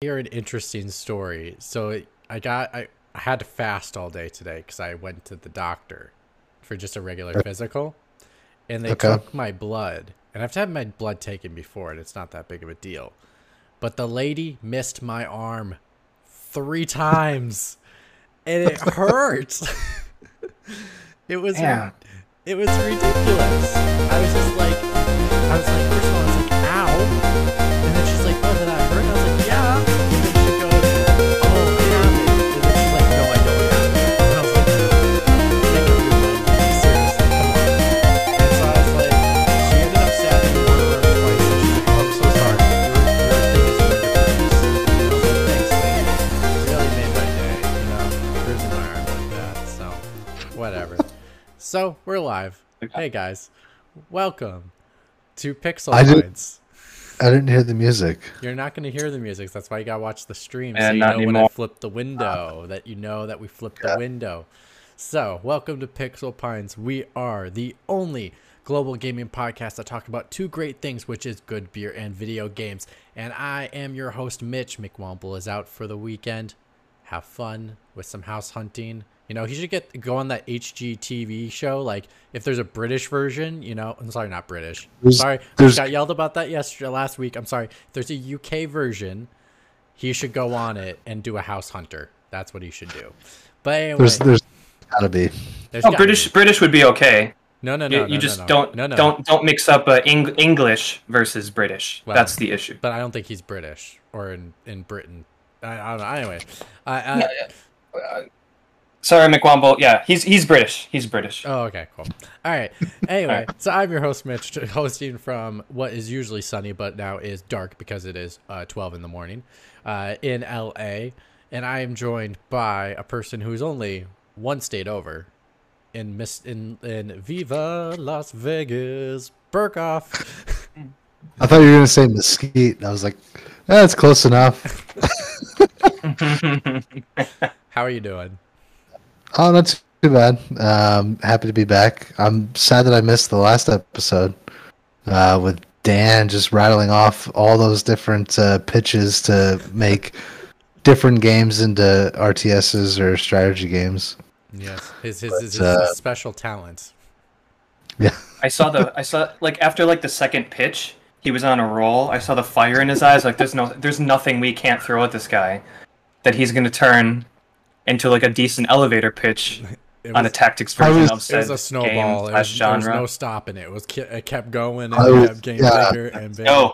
hear an interesting story. So I got I, I had to fast all day today because I went to the doctor for just a regular physical, and they Okay. took my blood. And I've had my blood taken before, and it's not that big of a deal. But the lady missed my arm three times, and it hurt. it was Damn. it was ridiculous. I was just like, I was like, first of all, I was like, ow. And then she's like, oh, hurt? I So, we're live. Hey, guys. Welcome to Pixel I did- Pints. I didn't hear the music. You're not going to hear the music. That's why you got to watch the stream. so you not know when I flip the window, ah. that you know that we flipped Yeah. the window. So, welcome to Pixel Pints. We are the only global gaming podcast that talk about two great things, which is good beer and video games. And I am your host, Mitch. McWomble is out for the weekend. Have fun with some house hunting. You know, he should get go on that HGTV show. Like, if there's a British version, you know, I'm sorry, not British. There's- sorry, I got yelled about that yesterday, last week. I'm sorry. If there's a UK version, he should go on it and do a house hunter. That's what he should do. But anyway, There's there's gotta be. there's Oh, gotta British be- British would be okay. No, no, no. you no, just no, no. don't No, no. don't don't mix up uh, Eng- English versus British. Well, That's the issue. But I don't think he's British or in in Britain. I, I don't know. Anyway, I, I, Sorry, McWomble. Yeah, he's he's British. He's British. Oh, okay, cool. All right. Anyway, so I'm your host, Mitch, hosting from what is usually sunny, but now is dark because it is uh, 12 in the morning uh, in LA. And I am joined by a person who's only one state over in Miss in, in Viva Las Vegas, Burkoff. I thought you were gonna say mesquite. I was like, that's close enough. How are you doing? Oh, not too bad. Um, happy to be back. I'm sad that I missed the last episode uh, with Dan just rattling off all those different uh, pitches to make different games into RTSs or strategy games. Yes, his his, But, his, his uh, special talent. Yeah. I saw the I saw like after like the second pitch, he was on a roll. I saw the fire in his eyes. Like there's no there's nothing we can't throw at this guy that he's gonna turn into like a decent elevator pitch It on a tactics I version was- of it said was a snowball. game It was, slash there was genre. no stopping it. It was it kept going and I was- kept getting yeah. bigger and bigger. Yo,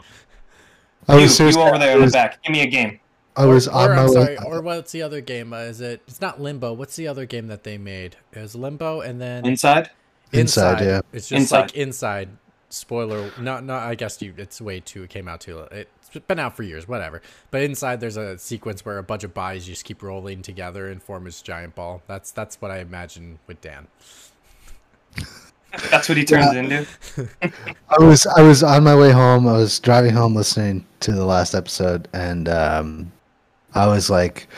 I you, was you seriously- over there I in the back. Give me a game. I was or, on or, my I'm way. sorry, or what's the other game? Uh, is it? It's not Limbo. What's the other game that they made? It was Limbo, and then Inside. Inside, yeah. It's just Inside. like Inside. Spoiler. Not, no. I guess you. It's way too. It came out too. It's been out for years. Whatever. But Inside, there's a sequence where a bunch of bodies just keep rolling together and form this giant ball. That's that's what I imagine with Dan. That's what he turns into. I was I was on my way home. I was driving home listening to the last episode, and um, I was like,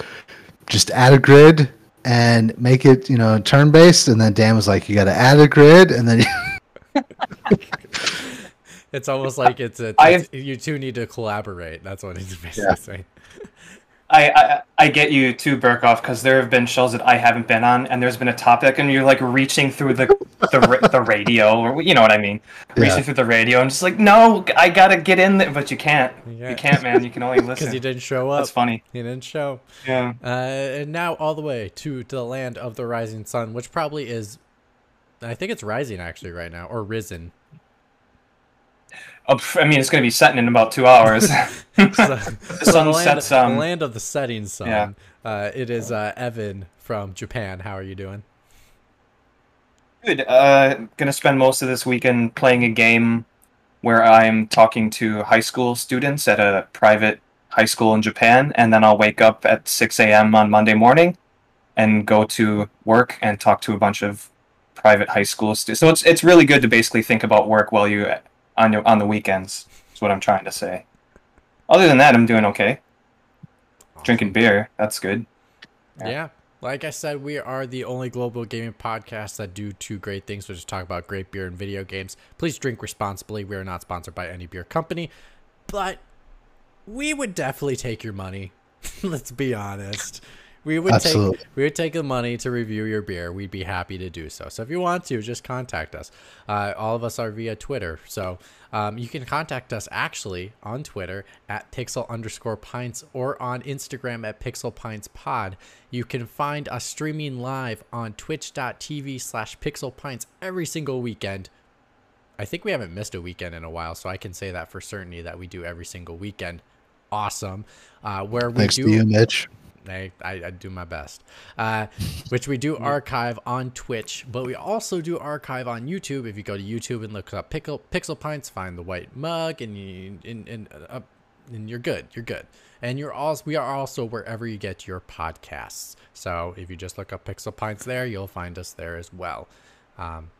just add a grid and make it you know turn based. And then Dan was like, you got to add a grid, and then It's almost like it's a. I it's- you two need to collaborate. That's what he's basically Yeah. saying. I, I I get you too, Burkoff, because there have been shows that I haven't been on, and there's been a topic, and you're like reaching through the the, the radio, or you know what I mean, reaching through the radio, and just like, no, I gotta get in there, but you can't. Yeah. You can't, man. You can only listen Because listen. he didn't show up. That's funny. He didn't show. Yeah. Uh, and now all the way to, to the land of the rising sun, which probably is, I think it's rising actually right now, or risen. Oh, I mean, it's gonna be setting in about two hours. So, the sun land, sets. Um, land of the setting sun. yeah. Uh, it is uh, Evan from Japan. How are you doing? Good. Uh, gonna spend most of this weekend playing a game where I'm talking to high school students at a private high school in Japan, and then I'll wake up at 6 a.m. on Monday morning and go to work and talk to a bunch of private high school students. So it's it's really good to basically think about work while you on your on the weekends. Is what I'm trying to say. Other than that, I'm doing okay. Drinking beer, that's good. Yeah. Yeah. Like I said, we are the only global gaming podcast that do two great things, which is talk about great beer and video games. Please drink responsibly. We are not sponsored by any beer company, but we would definitely take your money. Let's be honest. We would Absolutely. take we would take the money to review your beer. We'd be happy to do so. So if you want to, just contact us. Uh, all of us are via Twitter, so um, you can contact us actually on Twitter at pixel underscore pints or on Instagram at pixel pints pod. You can find us streaming live on twitch.tv slash pixel pints every single weekend. I think we haven't missed a weekend in a while, so I can say that for certainty that we do every single weekend. Awesome. Uh, where we Thanks do to you, Mitch. I, I, I do my best. Uh, which we do archive on Twitch, but we also do archive on YouTube. If you go to YouTube and look up Pickle, Pixel Pints, find the white mug, and you and, and, uh, and you're good. You're good. And you're also we are also wherever you get your podcasts. So if you just look up Pixel Pints there, you'll find us there as well. Um,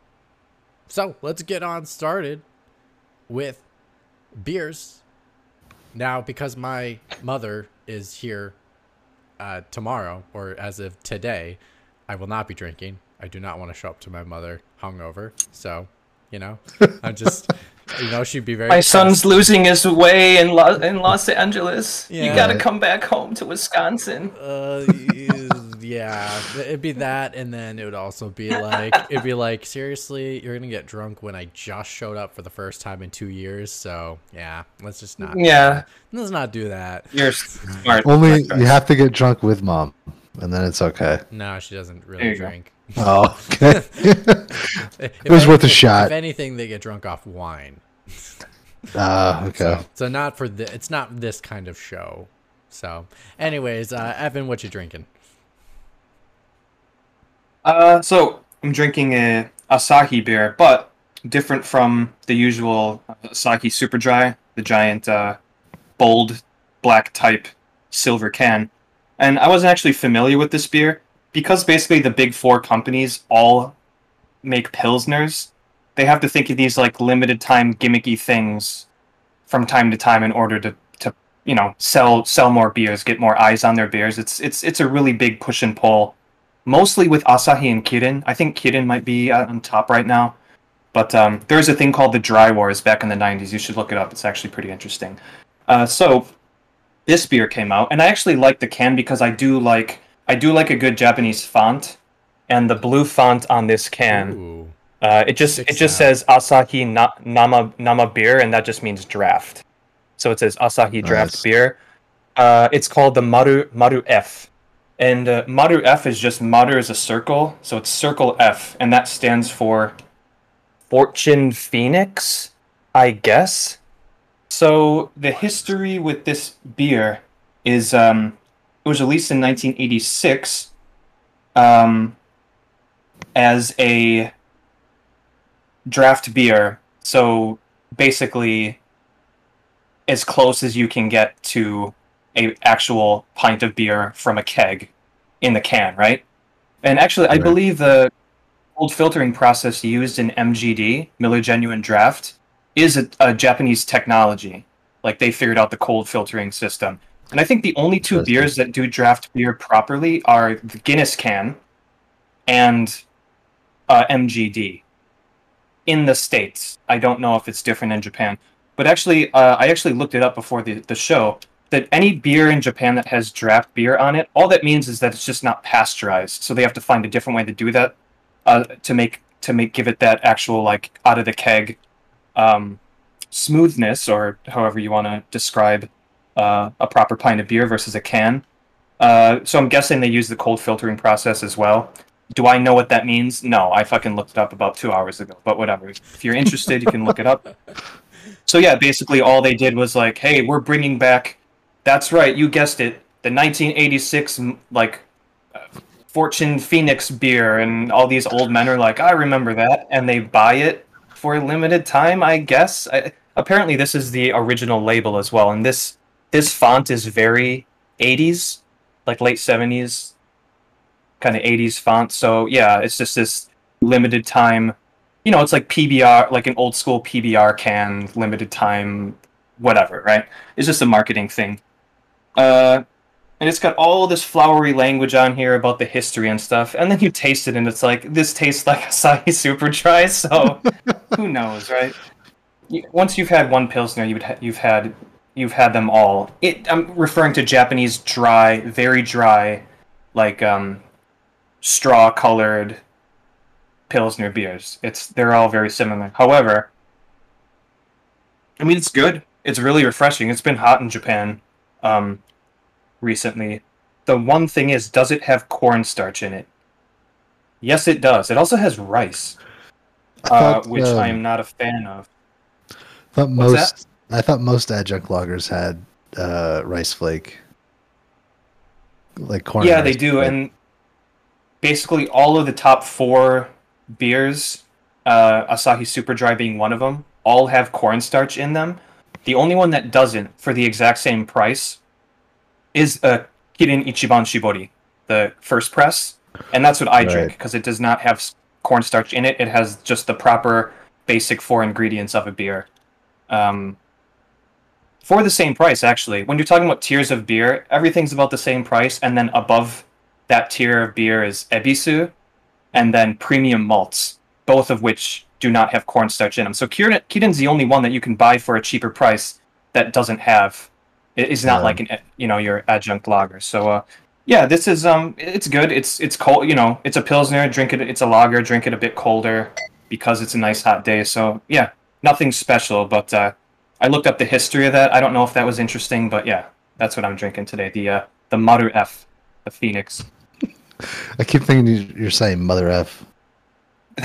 so let's get on started with beers. Now, because my mother is here uh, tomorrow, or as of today, I will not be drinking. I do not want to show up to my mother hungover. So, you know, I'm just, you know, she'd be very. My upset. son's losing his way in Los, in Los Angeles. You gotta come back home to Wisconsin. Uh, yeah, it'd be that, and then it would also be like, it'd be like, seriously, you're gonna get drunk when I just showed up for the first time in two years. So, yeah, let's just not. Yeah, Let's not do that. you're smart. Only you have to get drunk with mom, and then it's okay. No, she doesn't really you go. drink. Oh, okay. It was worth a shot. If anything, they get drunk off wine. Ah, okay. So, so not for the. It's not this kind of show. So, anyways, uh, Evan, what you drinking? Uh, so I'm drinking a Asahi beer, but different from the usual Asahi Super Dry, the giant, uh, bold black type silver can. And I wasn't actually familiar with this beer because basically the big four companies all make pilsners. They have to think of these like limited time gimmicky things from time to time in order to to you know sell sell more beers, get more eyes on their beers. It's it's it's a really big push and pull mostly with Asahi and Kirin. I think Kirin might be uh, on top right now. But um, there's a thing called the Dry Wars back in the 90s. You should look it up. It's actually pretty interesting. Uh, so this beer came out, and I actually like the can because I do like I do like a good Japanese font, and the blue font on this can uh, it just Sticks it just out. says Asahi na- Nama Nama beer, and that just means draft. So it says Asahi draft Nice. beer. Uh, it's called the Maru Maru F, and uh, Maru F is just Maru is a circle, so it's circle F, and that stands for Fortune Phoenix, I guess. So the history with this beer is um, it was released in 1986 um, as a draft beer. So basically, as close as you can get to a actual pint of beer from a keg in the can, right? And actually, I Right. believe the cold filtering process used in MGD, Miller Genuine Draft, is a, a Japanese technology. Like they figured out the cold filtering system. And I think the only two beers that do draft beer properly are the Guinness can and uh, MGD in the states. I don't know if it's different in Japan, but actually, uh, I actually looked it up before the, the show. That any beer in Japan that has draft beer on it, all that means is that it's just not pasteurized. So they have to find a different way to do that uh, to make to make give it that actual like out of the keg um, smoothness, or however you want to describe uh, a proper pint of beer versus a can. Uh, so I'm guessing they use the cold filtering process as well. Do I know what that means? No, I fucking looked it up about two hours ago. But whatever. If you're interested, you can look it up. So yeah, basically all they did was like, hey, we're bringing back. That's right, you guessed it. The 1986 like uh, Fortune Phoenix beer, and all these old men are like, I remember that, and they buy it for a limited time, I guess. I, apparently, this is the original label as well, and this this font is very 80s, like late 70s, kind of 80s font. So yeah, it's just this limited time. You know, it's like PBR, like an old school PBR can, limited time, whatever, right? It's just a marketing thing. Uh, and it's got all this flowery language on here about the history and stuff. And then you taste it, and it's like this tastes like Asahi Super Dry. So who knows, right? Once you've had one pilsner, you'd ha- you've had you've had them all. It, I'm referring to Japanese dry, very dry, like um, straw-colored pilsner beers. It's they're all very similar. However, I mean it's good. It's really refreshing. It's been hot in Japan um, recently. The one thing is, does it have cornstarch in it? Yes, it does. It also has rice, I uh, which um, I am not a fan of. thought What's most I thought most adjunct lagers had uh, rice flake, like corn. yeah, they do, flake. and basically all of the top four beers, uh, Asahi Super Dry being one of them, all have cornstarch in them. The only one that doesn't, for the exact same price, is uh, Kirin Ichiban Shibori, the first press, and that's what I drink because it does not have cornstarch in it. It has just the proper basic four ingredients of a beer. Um, for the same price, actually. When you're talking about tiers of beer, everything's about the same price, and then above that tier of beer is Ebisu, and then premium malts, both of which do not have cornstarch in them. So Kirin, Kirin's the only one that you can buy for a cheaper price that doesn't have. It is not Yeah. like an you know your adjunct lager. So uh, yeah, this is um, it's good. It's it's cold. You know, it's a pilsner. Drink it. It's a lager. Drink it a bit colder because it's a nice hot day. So yeah, nothing special. But uh, I looked up the history of that. I don't know if that was interesting, but yeah, that's what I'm drinking today. The uh, the Maru F, the Phoenix. I keep thinking you- you're saying mother f.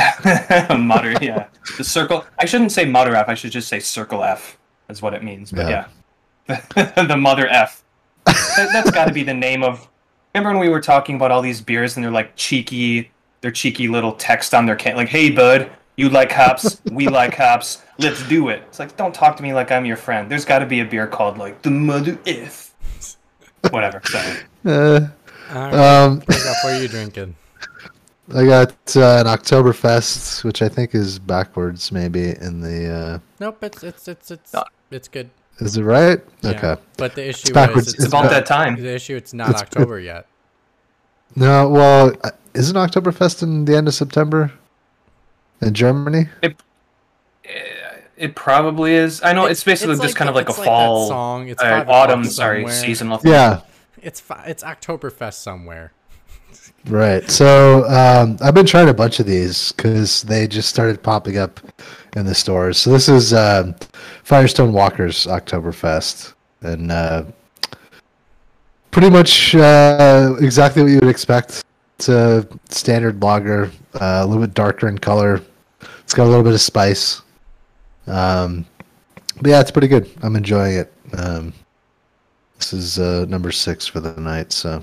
Maru, yeah. The circle. I shouldn't say Mother F. I should just say Circle F. Is what it means. But Yeah. yeah, the Mother F. That, that's got to be the name of. Remember when we were talking about all these beers and they're like cheeky, they're cheeky little text on their can, like, "Hey, bud, you like hops? we like hops. Let's do it." It's like, don't talk to me like I'm your friend. There's got to be a beer called like the Mother F. Whatever. Sorry. Uh, All right. um, what are you drinking? I got uh, an Oktoberfest, which I think is backwards, maybe in the. Uh, Nope, it's it's it's it's it's good. Is it right? Yeah. Okay. But the issue backwards. is It's It's about that time. the issue it's not it's- October yet. No, well, uh, isn't Oktoberfest in the end of September in Germany? It it probably is. I know it's, basically just kind of like a it's that fall, song. It's uh, autumn, sorry, somewhere. seasonal. thing. Yeah, It's fi- it's Oktoberfest somewhere. right. So um, I've been trying a bunch of these because they just started popping up in the stores. So this is um, Firestone Walker's Oktoberfest, and uh, pretty much uh, exactly what you would expect. It's a standard lager, uh, a little bit darker in color. It's got a little bit of spice. Um, but yeah, it's pretty good. I'm enjoying it. Um, this is uh, number six for the night, so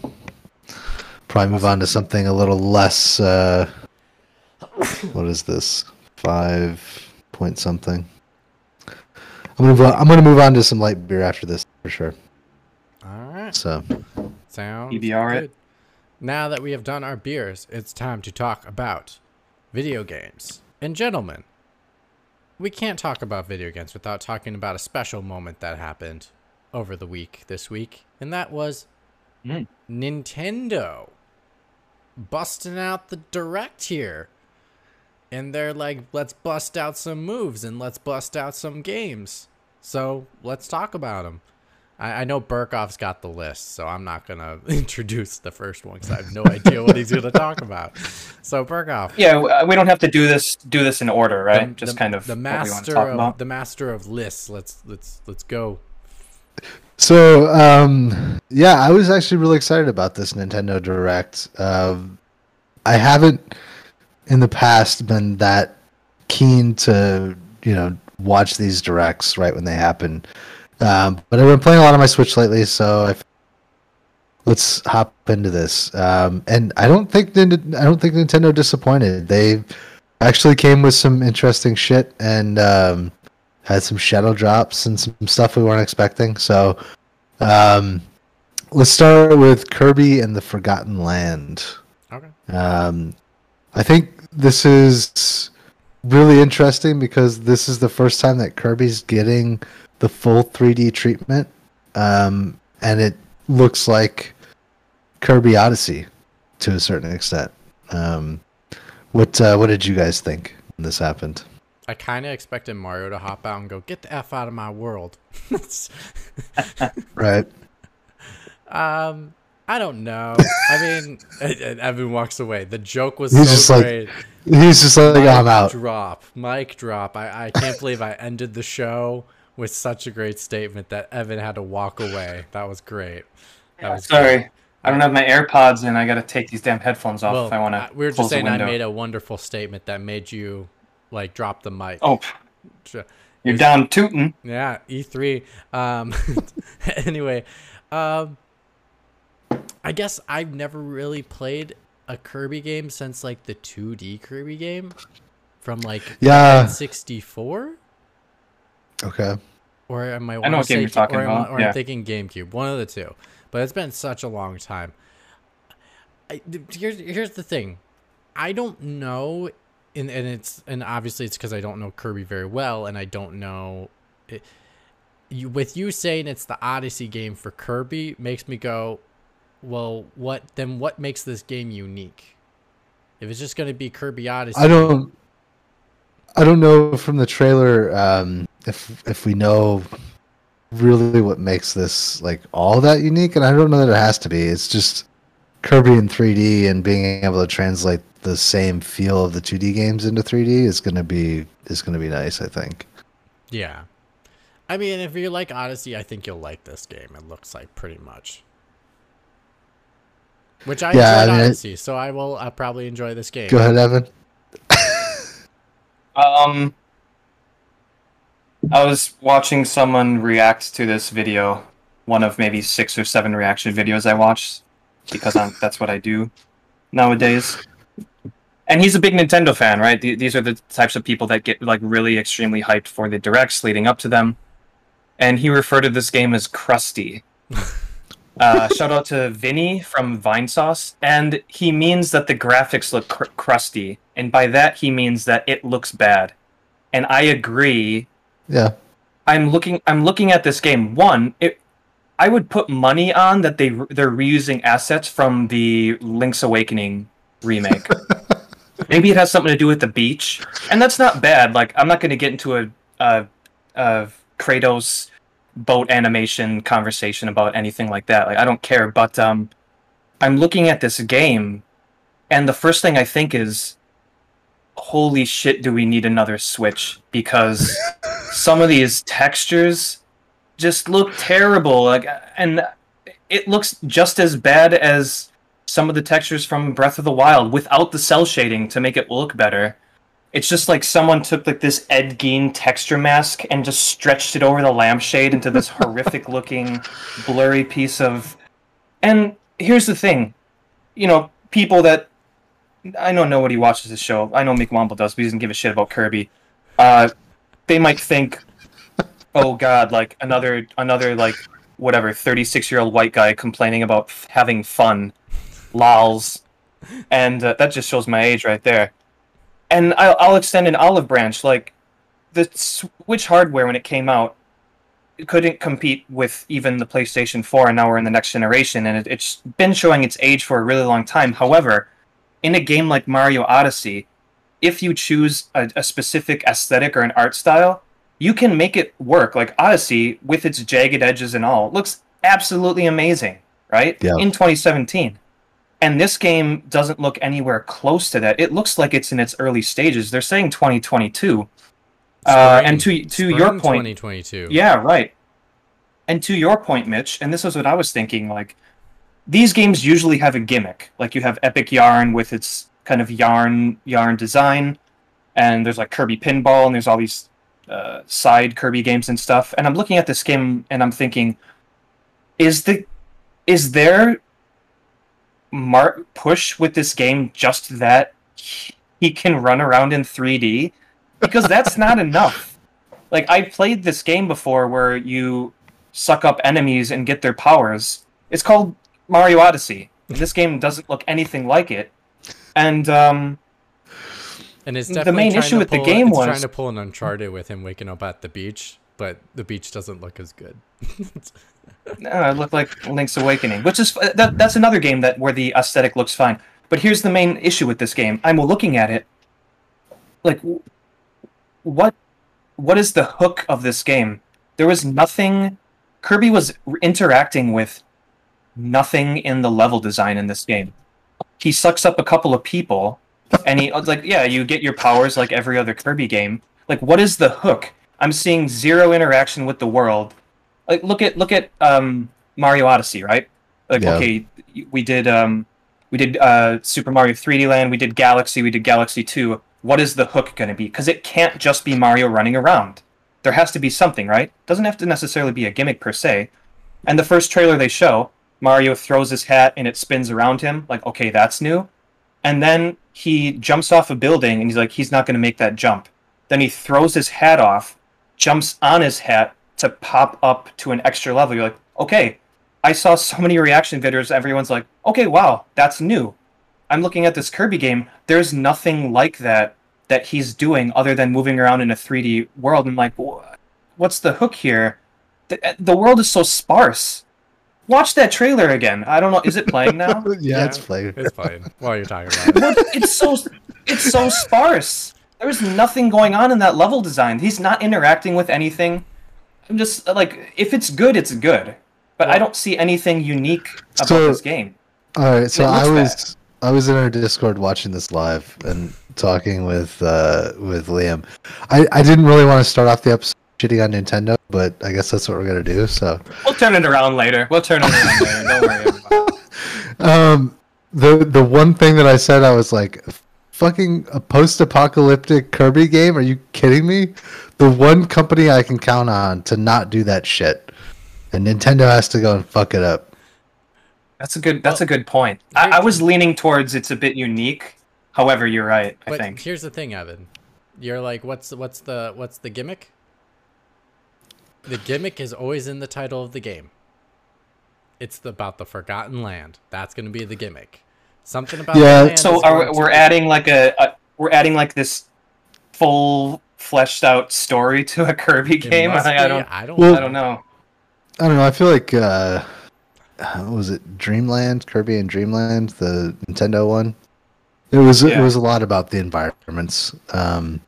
probably move on to something a little less. Uh, what is this? Five point something. I'm gonna move on, I'm gonna move on to some light beer after this for sure. All right. So Sounds PBR it. good. Now that we have done our beers, it's time to talk about video games. And gentlemen, we can't talk about video games without talking about a special moment that happened over the week this week, and that was Mm. Nintendo busting out the direct here. And they're like, let's bust out some moves and let's bust out some games. So let's talk about them. I, I know Burkoff's got the list, so I'm not gonna introduce the first one because I have no idea what he's gonna talk about. So Burkoff, Yeah, uh, we don't have to do this do this in order, right? the- Just the- kind of the what we want to master talk of about. the master of lists. Let's let's let's go. So, um, yeah, I was actually really excited about this Nintendo Direct. Um, I haven't in the past been that keen to, you know, watch these directs right when they happen. Um, but I've been playing a lot on my Switch lately, so I let's hop into this. Um, and I don't think I don't think Nintendo disappointed. They actually came with some interesting shit and um, had some shadow drops and some stuff we weren't expecting. So um, let's start with Kirby and the Forgotten Land. Okay. Um, I think this is really interesting because this is the first time that Kirby's getting the full 3D treatment, um, and it looks like Kirby Odyssey to a certain extent. Um, what uh, what did you guys think when this happened? I kind of expected Mario to hop out and go, "Get the f out of my world." Right. um, I don't know. I mean, and- and Evan walks away. The joke was He's so just like. He's just like, I'm out. Drop, mic drop. I, I can't believe I ended the show with such a great statement that Evan had to walk away. That was great. That was Sorry, I don't have my AirPods in. I got to take these damn headphones off Well, if I want uh, to. we were just saying I made a wonderful statement that made you like drop the mic. Oh, Tr- you're down tooting. Yeah, E3. Um, anyway, um, I guess I've never really played a Kirby game since like the 2D Kirby game from like Yeah. 64. Okay. Or am I? I know wanna what game say- you're talking or am I- about, Or yeah. I'm thinking GameCube. One of the two. But it's been such a long time. I, here's here's the thing. I don't know, and and it's and obviously it's because I don't know Kirby very well, and I don't know. It, you, with you saying it's the Odyssey game for Kirby makes me go, well, what then? What makes this game unique? If it's just going to be Kirby Odyssey, I don't. I don't know from the trailer um, if if we know really what makes this like all that unique, and I don't know that it has to be. It's just Kirby in 3D and being able to translate the same feel of the 2D games into 3D is gonna be is gonna be nice. I think. Yeah. I mean, if you like Odyssey, I think you'll like this game. It looks like pretty much. Which I Yeah, enjoyed I mean, Odyssey, so I will I'll probably enjoy this game. Go ahead, Evan. Um, I was watching someone react to this video, one of maybe six or seven reaction videos I watched, because I'm, that's what I do nowadays. And he's a big Nintendo fan, right? These are the types of people that get like really extremely hyped for the directs leading up to them. And he referred to this game as crusty. Uh, shout out to Vinny from Vinesauce, and he means that the graphics look cr- crusty, and by that he means that it looks bad. And I agree. Yeah. I'm looking. I'm looking at this game. One, it. I would put money on that they they're reusing assets from the Link's Awakening remake. Maybe it has something to do with the beach, and that's not bad. Like I'm not going to get into a, a, a Kratos boat animation conversation about anything like that. Like I don't care, but um, I'm looking at this game, and the first thing I think is, holy shit, do we need another Switch? Because some of these textures just look terrible. Like, and it looks just as bad as some of the textures from Breath of the Wild without the cel shading to make it look better. It's just like someone took like this Ed Gein texture mask and just stretched it over the lampshade into this horrific looking blurry piece of and here's the thing. You know, people that I know nobody watches this show. I know McWomble does, but he doesn't give a shit about Kirby. Uh, they might think, "Oh God, like another another like whatever thirty six year old white guy complaining about f- having fun, lols," and uh, that just shows my age right there. And I'll, I'll extend an olive branch. Like the Switch hardware when it came out, it couldn't compete with even the PlayStation 4, and now we're in the next generation, and it, it's been showing its age for a really long time. However, in a game like Mario Odyssey, if you choose a, a specific aesthetic or an art style, you can make it work. Like Odyssey, with its jagged edges and all, looks absolutely amazing, right? Yeah. In 2017. And this game doesn't look anywhere close to that. It looks like it's in its early stages. They're saying 2022. Uh, and to to your point, 2022. yeah, right. And to your point, Mitch, and this is what I was thinking, like these games usually have a gimmick. Like you have Epic Yarn with its kind of yarn yarn design, and there's like Kirby Pinball, and there's all these uh, side Kirby games and stuff. And I'm looking at this game, and I'm thinking, is the is there mar- push with this game just that he can run around in 3D? Because that's not enough. Like I played this game before where you suck up enemies and get their powers. It's called Mario Odyssey. This game doesn't look anything like it. And um And it's The definitely main issue with the pull- game it's was- trying to pull an Uncharted with him waking up at the beach, but the beach doesn't look as good. uh, it looked like Link's Awakening, which is that, that's another game that where the aesthetic looks fine. But here's the main issue with this game. I'm looking at it like what what is the hook of this game? There was nothing. Kirby was interacting with nothing in the level design in this game. He sucks up a couple of people, and he like yeah, you get your powers like every other Kirby game. Like, what is the hook? I'm seeing zero interaction with the world. Like, look at look at um, Mario Odyssey, right? Like, Yeah. okay, we did um, we did uh, Super Mario 3D Land, we did Galaxy, we did Galaxy 2. What is the hook going to be? Because it can't just be Mario running around. There has to be something, right? Doesn't have to necessarily be a gimmick per se. And the first trailer they show, Mario throws his hat and it spins around him. Like, okay, that's new. And then he jumps off a building and he's like, he's not going to make that jump. Then he throws his hat off, jumps on his hat to pop up to an extra level. You're like, okay, I saw so many reaction videos. Everyone's like, okay, wow, that's new. I'm looking at this Kirby game. There's nothing like that that he's doing other than moving around in a 3D world. I'm like, what's the hook here? The, eh, the world is so sparse. Watch that trailer again. I don't know. Is it playing now? yeah, it's playing. It's fine. While you're talking about it. it's so it's so sparse. There's nothing going on in that level design. He's not interacting with anything. I'm just like, if it's good, it's good. But I don't see anything unique about So- this game. All right, so I was I was in our Discord watching this live and talking with uh, with Liam. I, I didn't really want to start off the episode shitting on Nintendo, but I guess that's what we're gonna do. So, We'll turn it around later. We'll turn it around later. Don't worry. About it. um, the the one thing that I said, I was like, "Fucking a post-apocalyptic Kirby game? Are you kidding me?" The one company I can count on to not do that shit, and Nintendo has to go and fuck it up. That's a good. That's a good point. I, I was leaning towards it's a bit unique. However, you're right. I But think. here's the thing, Evan. You're like, what's what's the what's the gimmick? The gimmick is always in the title of the game. It's the, about the forgotten land. That's going to be the gimmick. Something about Yeah, the So are, we're adding like a, a we're adding like this full fleshed out story to a Kirby it game. I, I don't. I don't. Well- I don't know. I don't know. I feel like uh, what was it Dreamland, Kirby and Dreamland, the Nintendo one. It was Yeah. it was a lot about the environments. Um,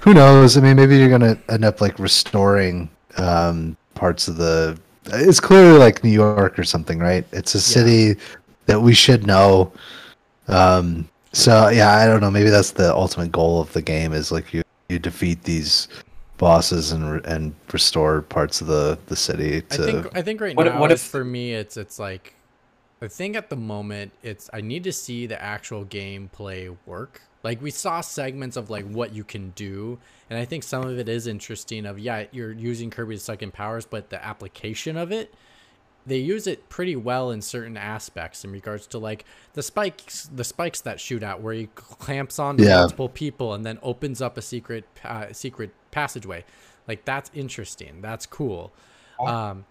who knows? I mean, maybe you're gonna end up like restoring um, parts of the. It's clearly like New York or something, right? It's a city that we should know. Um, so yeah, I don't know. Maybe that's the ultimate goal of the game is like you you defeat these bosses and and restore parts of the the city I think I think right What- now what is if- for me it's it's like I think at the moment it's I need to see the actual gameplay work. Like we saw segments of like what you can do, and I think some of it is interesting. Of yeah, you're using Kirby's second powers, but the application of it, they use it pretty well in certain aspects in regards to like the spikes, the spikes that shoot out where he clamps on Yeah. multiple people and then opens up a secret uh, secret passageway. Like that's interesting. That's cool. Um,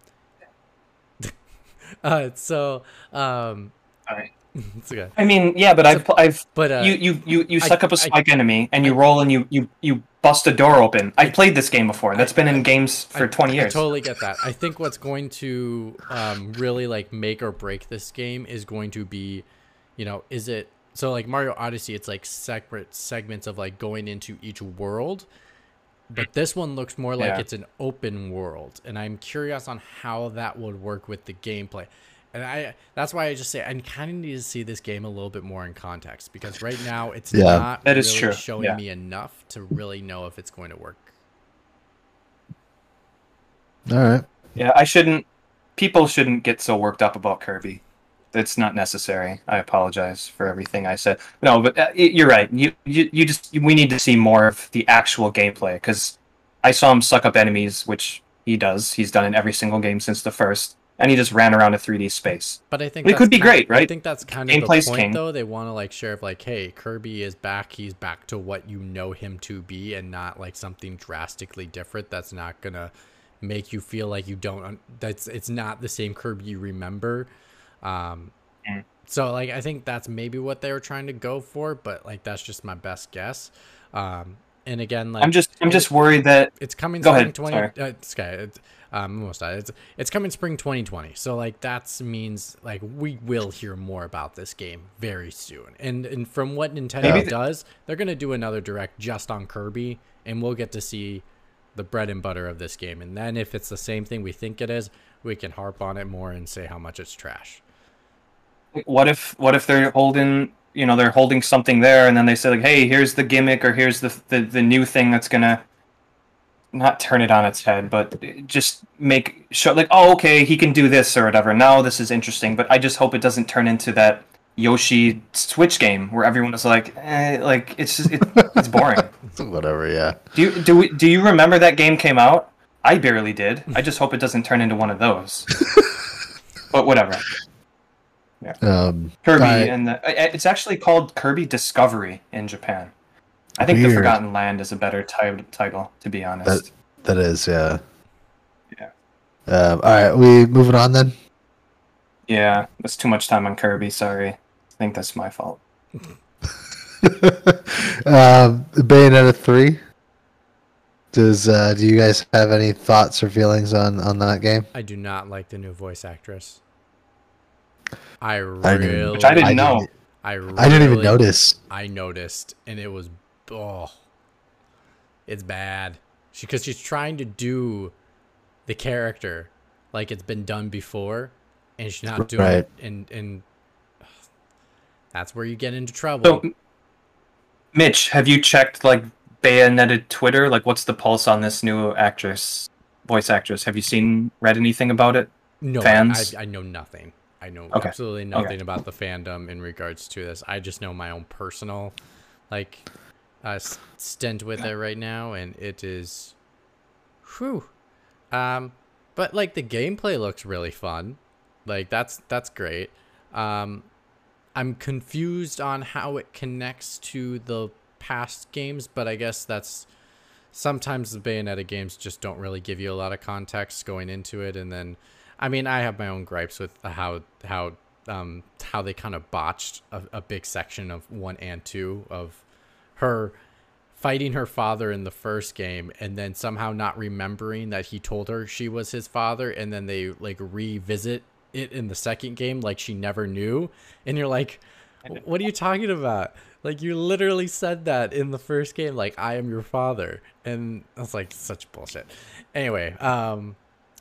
uh, so um, Sorry. it's okay. I mean, yeah, but I've I've But uh, you you you you I- suck up a spike enemy and you roll and you you you bust a door open. I've played this game before. That's been in games for I- 20 I totally get that. I think what's going to um, really like make or break this game is going to be, you know, is it so like Mario Odyssey? It's like separate segments of like going into each world, but this one looks more like Yeah. it's an open world, and I'm curious on how that would work with the gameplay. And I that's why I just say I kind of need to see this game a little bit more in context because right now it's Yeah. not That is really true, showing yeah. me enough to really know if it's going to work. all right. Yeah, I shouldn't. People shouldn't get so worked up about Kirby. It's not necessary. I apologize for everything I said. No, but uh, you're right. You, you you just we need to see more of the actual gameplay because I saw him suck up enemies, which he does. He's done in every single game since the first, and he just ran around a 3D space. But I think It could be great, I right? I think that's kind of the Gameplay's point, king. though. They want to like share of like, hey, Kirby is back. He's back to what you know him to be, and not like something drastically different. That's not gonna make you feel like you don't. That's it's not the same Kirby you remember. Um, Mm. so like I think that's maybe what they were trying to go for, but like that's just my best guess. Um, and again, like I'm just I'm just worried that it's coming Go ahead, 20 sorry. uh, it's okay it's, um almost it's it's coming spring 2020 so like that means like we will hear more about this game very soon and and from what nintendo does they're gonna do another direct just on kirby and we'll get to see the bread and butter of this game. And then if it's the same thing we think it is, we can harp on it more and say how much it's trash. What if what if they're holding you know they're holding something there and then they say like hey here's the gimmick or here's the the, the new thing that's gonna not turn it on its head but just make sure like oh okay he can do this or whatever. Now this is interesting but i just hope it doesn't turn into that yoshi switch game where everyone is like eh, like it's just it, it's boring. Whatever, yeah. do you do we, do you remember that game came out? I barely did. I just hope it doesn't turn into one of those. But whatever. Um, Kirby I- and the, it's actually called Kirby Discovery in Japan. I think the Forgotten Land is a better ti- title, to be honest. that is, yeah. Yeah. Um, all right, we moving on then. Yeah, that's too much time on Kirby. Sorry, I think that's my fault. um, Bayonetta three. Does uh, do you guys have any thoughts or feelings on on that game? I do not like the new voice actress. I I didn't- really, Which I didn't know. Didn't, I, really, I didn't even notice. I noticed, and it was oh, it's bad. She because she's trying to do the character like it's been done before, and she's not doing Right. it. And and that's where you get into trouble. So, Mitch, have you checked like Bayonetta Twitter? Like, what's the pulse on this new actress, voice actress? Have you seen, read anything about it? no, fans? I, I know nothing. I know Okay. absolutely nothing about the fandom in regards to this. I just know my own personal, like, stint with it right now, and it is, whew. Um, but like the gameplay looks really fun. Like that's that's great. Um, I'm confused on how it connects to the past games, but I guess that's sometimes the Bayonetta games just don't really give you a lot of context going into it, and then, I mean, I have my own gripes with how how um how they kind of botched a, a big section of one and two of her fighting her father in the first game and then somehow not remembering that he told her she was his father and then they like revisit it in the second game like she never knew. And you're like what are you talking about? Like you literally said that in the first game like i am your father. And that's like such bullshit. Anyway um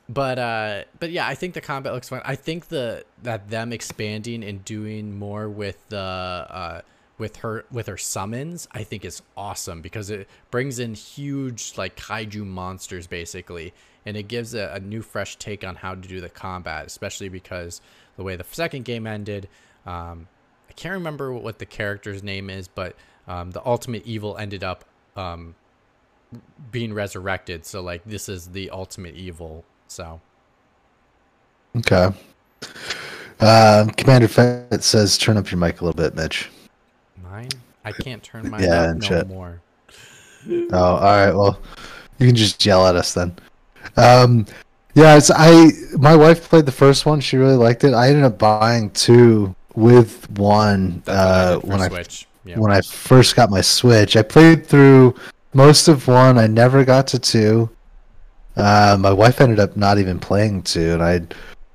but uh but yeah i think the combat looks fun. I think the that them expanding and doing more with the uh with her with her summons i think is awesome because it brings in huge like kaiju monsters basically and it gives a, a new fresh take on how to do the combat especially because the way the second game ended um i can't remember what the character's name is but um the ultimate evil ended up um being resurrected so like this is the ultimate evil so Okay. Um, Commander Fett says, "Turn up your mic a little bit, Mitch." Mine i can't turn mine Yeah, up no shit. more Oh, all right. Well, you can just yell at us then. Um, yeah, it's I. My wife played the first one. She really liked it. I ended up buying two with one I uh, for when I yeah when I first got my Switch. I played through most of one. I never got to two. Uh, my wife ended up not even playing two, and I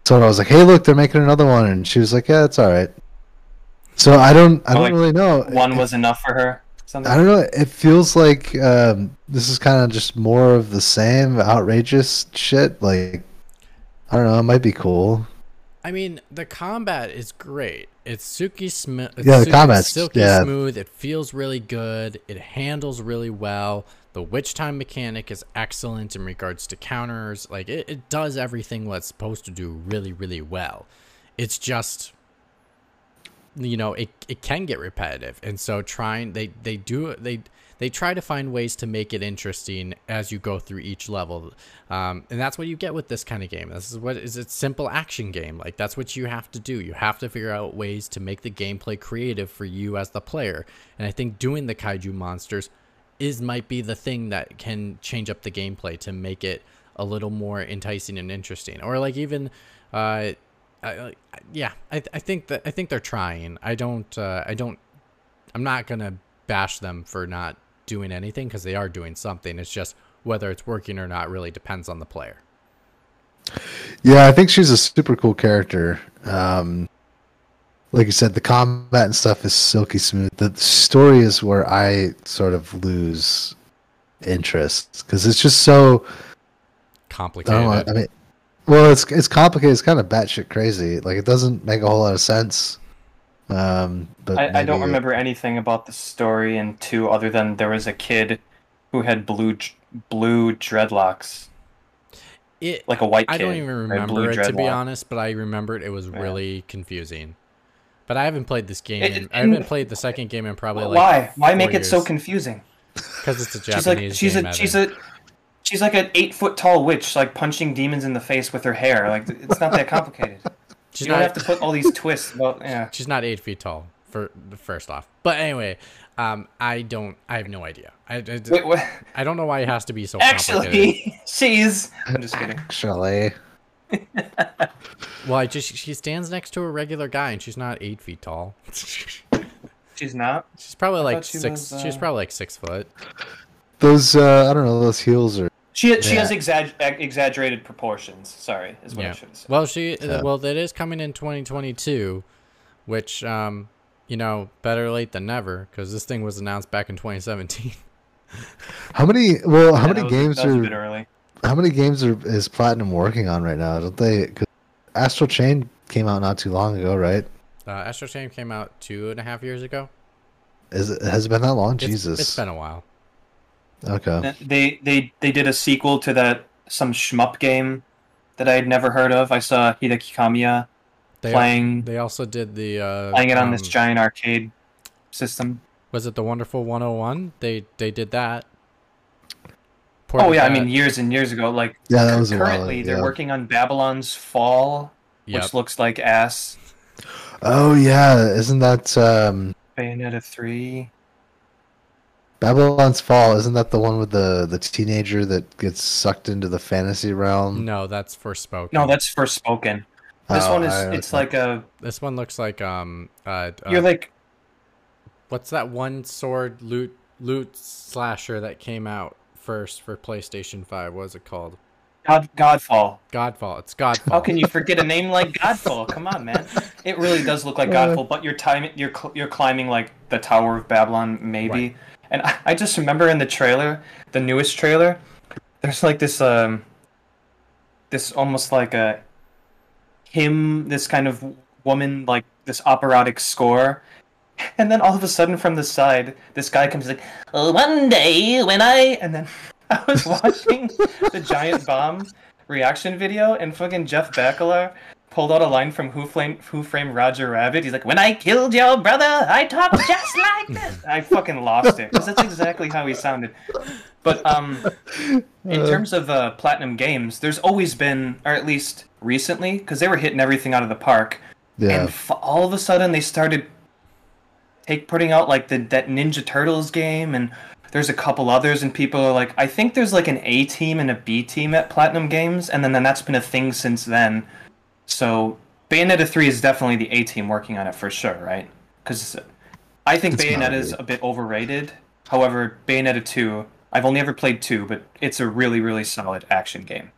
told her I was like, "Hey, look, they're making another one," and she was like, "Yeah, it's all right." So I don't, I don't like, really know. One was enough for her. Something. I don't know. It feels like um, this is kind of just more of the same outrageous shit. Like, I don't know. It might be cool. I mean, the combat is great. It's silky smooth. Yeah, the combat's- silky yeah. smooth. It feels really good. It handles really well. The witch time mechanic is excellent in regards to counters. Like it, it does everything what it's supposed to do really, really well. It's just you know, it it can get repetitive. And so trying they they do they they try to find ways to make it interesting as you go through each level. Um, and that's what you get with this kind of game. This is what is a simple action game. Like that's what you have to do. You have to figure out ways to make the gameplay creative for you as the player. And i think doing the kaiju monsters is might be the thing that can change up the gameplay to make it a little more enticing and interesting. Or like even uh I, I- yeah I, I think that i think they're trying i don't uh, i don't i'm not gonna bash them for not doing anything because they are doing something it's just whether it's working or not really depends on the player Yeah, I think she's a super cool character. Um, like you said, the combat and stuff is silky smooth. The story is where I sort of lose interest because it's just so. I Complicated. don't know. I mean, well, it's it's complicated. It's kind of batshit crazy. Like it doesn't make a whole lot of sense. Um, but I, I don't maybe- remember anything about the story in two other than there was a kid who had blue blue dreadlocks, it, like a white kid. I don't even remember it to be honest, but I remembered it was Yeah. really confusing. But I haven't played this game. It- in, I haven't played the second game in probably like Why? Why make four it so confusing? because it's a She's Japanese like she's game. a Evan. she's a she's like an eight foot tall witch, like punching demons in the face with her hair. Like it's not that complicated. she's you don't not have to put all these twists about yeah. she's not eight feet tall for the first off. But anyway, um, I don't. I have no idea. I, I, Wait, what? I don't know why it has to be so complicated. Actually, she's. I'm just kidding. Actually, Well, I just she stands next to a regular guy and she's not eight feet tall. She's not. She's probably like she six. was, She's uh, probably like six foot. those uh, I don't know. Those heels are. She she has exag- exaggerated proportions. Sorry, is what I should have said. Well, she Yeah. well that is coming in 2022, which um you know better late than never because this thing was announced back in 2017. How many? Well, how Yeah, many was- games that was a are? bit early. How many games are is Platinum working on right now? Don't they? 'cause Astral Chain came out not too long ago, right? Uh, Astral Chain came out two and a half years ago. Is it has it been that long? It's- Jesus. it's been a while. Okay. They they they did a sequel to that some shmup game that I had never heard of. I saw Hideki Kamiya They playing they also did the uh, playing it on this um, giant arcade system. Was it the Wonderful 101? They they did that. Oh Ported yeah, I mean years and years ago. Like Yeah, that was a while currently ago, they're working on Babylon's Fall, Yep. which looks like ass. Oh yeah, isn't that um, Bayonetta three. Babylon's Fall? Isn't that the one with the the teenager that gets sucked into the fantasy realm? No, that's Forspoken. No, that's Forspoken. This Oh, one is I- it's okay. like a this one looks like um uh, uh you're like what's that one sword loot loot slasher that came out first for PlayStation 5? What is it called? God Godfall. Godfall. It's Godfall. How can you forget a name like Godfall? Come on, man. It really does look like Uh. Godfall, but you're time you're cl- you're climbing like the Tower of Babylon, maybe. Right. And I, just remember in the trailer, the newest trailer, there's like this um, this almost like a hymn, this kind of woman, like this operatic score. And then all of a sudden, from the side, this guy comes like, "Oh, "One day when I," and then I was watching the giant bomb reaction video, and fucking Jeff Bakalar pulled out a line from Who Framed Who Framed Roger Rabbit. He's like, "When I killed your brother, I talked just like this." I fucking lost it because that's exactly how he sounded. But um, in terms of uh, platinum games, there's always been, or at least recently, because they were hitting everything out of the park, Yeah. and f- all of a sudden they started take putting out like the that Ninja Turtles game, and there's a couple others, and people are like, I think there's like an A team and a B team at Platinum Games, and then, then that's been a thing since then. So Bayonetta three is definitely the A team working on it for sure, right? Because I think It's Bayonetta is a bit overrated. However, Bayonetta two, I've only ever played two, but it's a really really solid action game.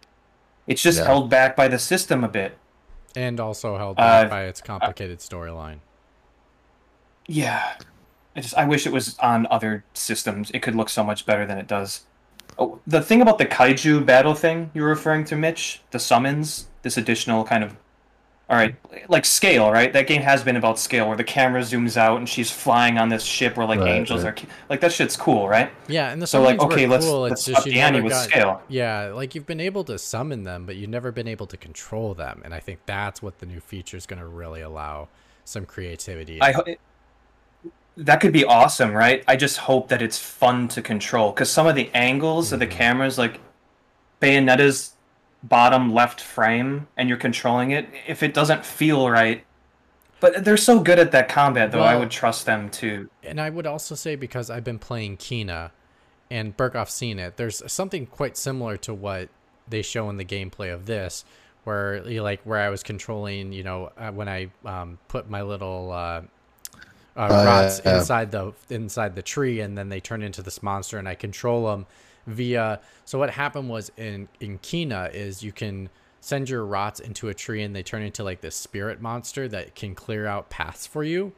It's just Yeah. held back by the system a bit. and also held Uh, back by its complicated storyline. Yeah. I just I wish it was on other systems. It could look so much better than it does. Oh, the thing about the kaiju battle thing you were referring to, Mitch, the summons, this additional kind of all right, like scale, right? That game has been about scale, where the camera zooms out and she's flying on this ship where like Right, angels right. are, like that shit's cool, right? Yeah, and the So like, okay, let's cool. let's It's just up the ante with got, scale. Yeah, like you've been able to summon them, but you've never been able to control them, and I think that's what the new feature is going to really allow some creativity. I in. ho- that could be awesome, right? I just hope that it's fun to control because some of the angles of the Mhm. cameras, like Bayonetta's bottom left frame, and you're controlling it. If it doesn't feel right, but they're so good at that combat, though. I would trust them to. And I would also say because I've been playing Kena, and Burkoff's seen it. There's something quite similar to what they show in the gameplay of this, where you like where I was controlling, you know, uh, when I um, put my little uh, uh, yeah, rots yeah. inside the inside the tree, and then they turn into this monster, and I control them via. So what happened was in in Kena is you can send your rots into a tree, and they turn into like this spirit monster that can clear out paths for you.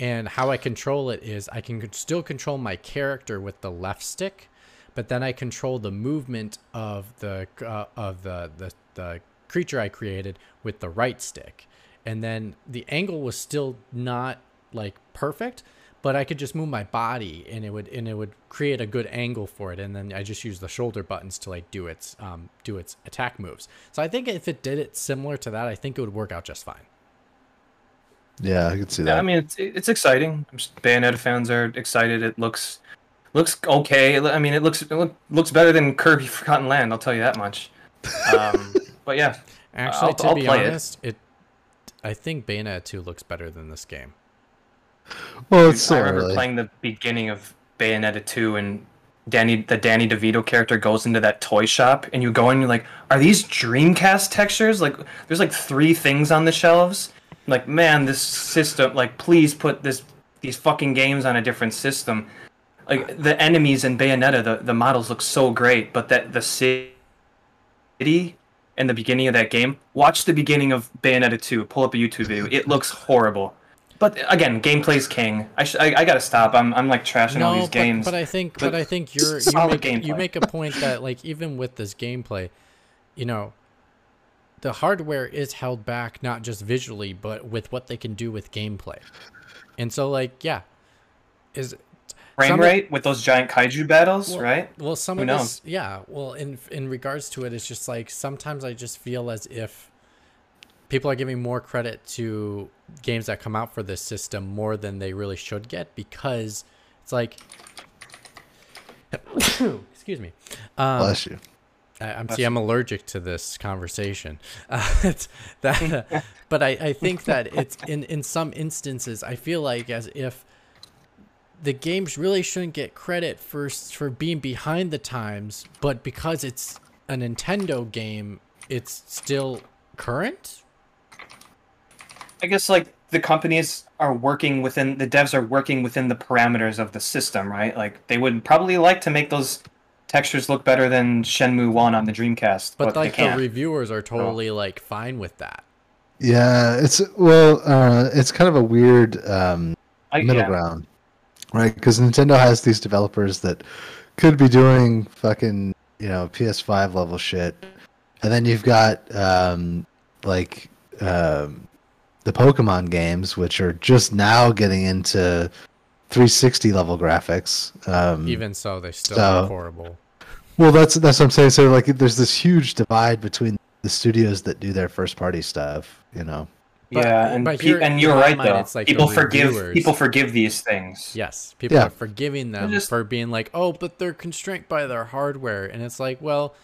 And how I control it is I can still control my character with the left stick, but then I control the movement of the uh, of the, the the creature I created with the right stick, and then the angle was still not like perfect, but I could just move my body and it would and it would create a good angle for it, and then I just use the shoulder buttons to like do its um, do its attack moves. So I think if it did it similar to that, I think it would work out just fine. Yeah, I can see Yeah, that. I mean, it's it's exciting. I'm Bayonetta fans are excited. It looks looks okay. I mean, it looks it look, looks better than Kirby Forgotten Land. I'll tell you that much. Um, but yeah, Actually, I'll- to I'll be play it. honest, it. I think Bayonetta 2 looks better than this game. Well, Dude, it's so I remember early. playing the beginning of Bayonetta 2 and Danny the Danny DeVito character goes into that toy shop and you go in and you're like, are these Dreamcast textures? Like there's like three things on the shelves. Like, man, this system like please put this these fucking games on a different system. Like the enemies in Bayonetta, the, the models look so great, but that the city in the beginning of that game, watch the beginning of Bayonetta 2, pull up a YouTube video. It looks horrible. But again, gameplay's king. I, sh- I, I gotta stop. I'm, I'm like trashing all these but, games. but I think, but but I think you're you make, you make a point that like even with this gameplay, you know, the hardware is held back not just visually but with what they can do with gameplay, and so like yeah, is Frame some of- rate with those giant kaiju battles, Well- right? Well, some Who of knows? this, yeah. Well, in in regards to it, it's just like sometimes I just feel as if people are giving more credit to games that come out for this system more than they really should get because it's like, excuse me. Um, Bless you. I, I'm see. I'm allergic to this conversation. Uh, it's that, but I, I think that it's in in some instances I feel like as if the games really shouldn't get credit for for being behind the times, but because it's a Nintendo game, it's still current. I guess like the companies are working within the devs are working within the parameters of the system, right? Like they would probably like to make those textures look better than Shenmue One on the Dreamcast, But but, like they the can't. reviewers are totally like fine with that. Yeah, it's well, uh, it's kind of a weird um, I, middle yeah. ground, right? Because Nintendo has these developers that could be doing fucking you know PS5 level shit, and then you've got um, like um, the Pokemon games, which are just now getting into 360 level graphics. Um, Even so, they still So- look horrible. well, that's that's what I'm saying. So like, there's this huge divide between the studios that do their first party stuff. You know, But- yeah, and but pe- here- and you're right mind, though. it's like people forgive reviewers. people forgive these things. Yes, people Yeah. are forgiving them just- for being like, "Oh, but they're constrained by their hardware," and it's like, well,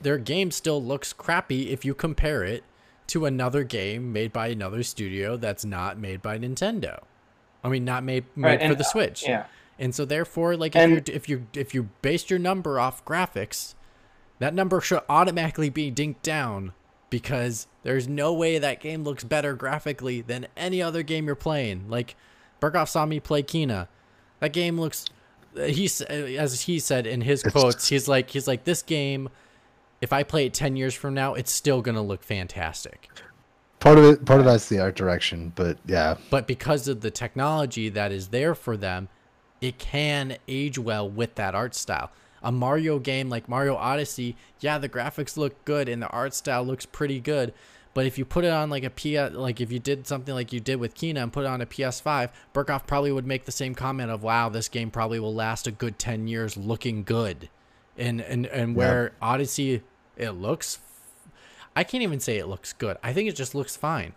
their game still looks crappy if you compare it to another game made by another studio that's not made by Nintendo. I mean, not made made Right, for and, the uh, Switch. Yeah. And so therefore, like if And- you if you if you based your number off graphics, that number should automatically be dinked down because there's no way that game looks better graphically than any other game you're playing. Like Burkoff saw me play Kena. That game looks he's as he said in his quotes, he's like he's like this game if I play it 10 years from now, it's still going to look fantastic. part of it, part of that's the art direction, but yeah, but because of the technology that is there for them, it can age well with that art style. A Mario game like Mario Odyssey, yeah, the graphics look good and the art style looks pretty good. But if you put it on like a a P, like if you did something like you did with Kena and put it on a PS5, Burkoff probably would make the same comment of, "Wow, this game probably will last a good ten years, looking good." And and and where Odyssey, it looks, I can't even say it looks good. I think it just looks fine.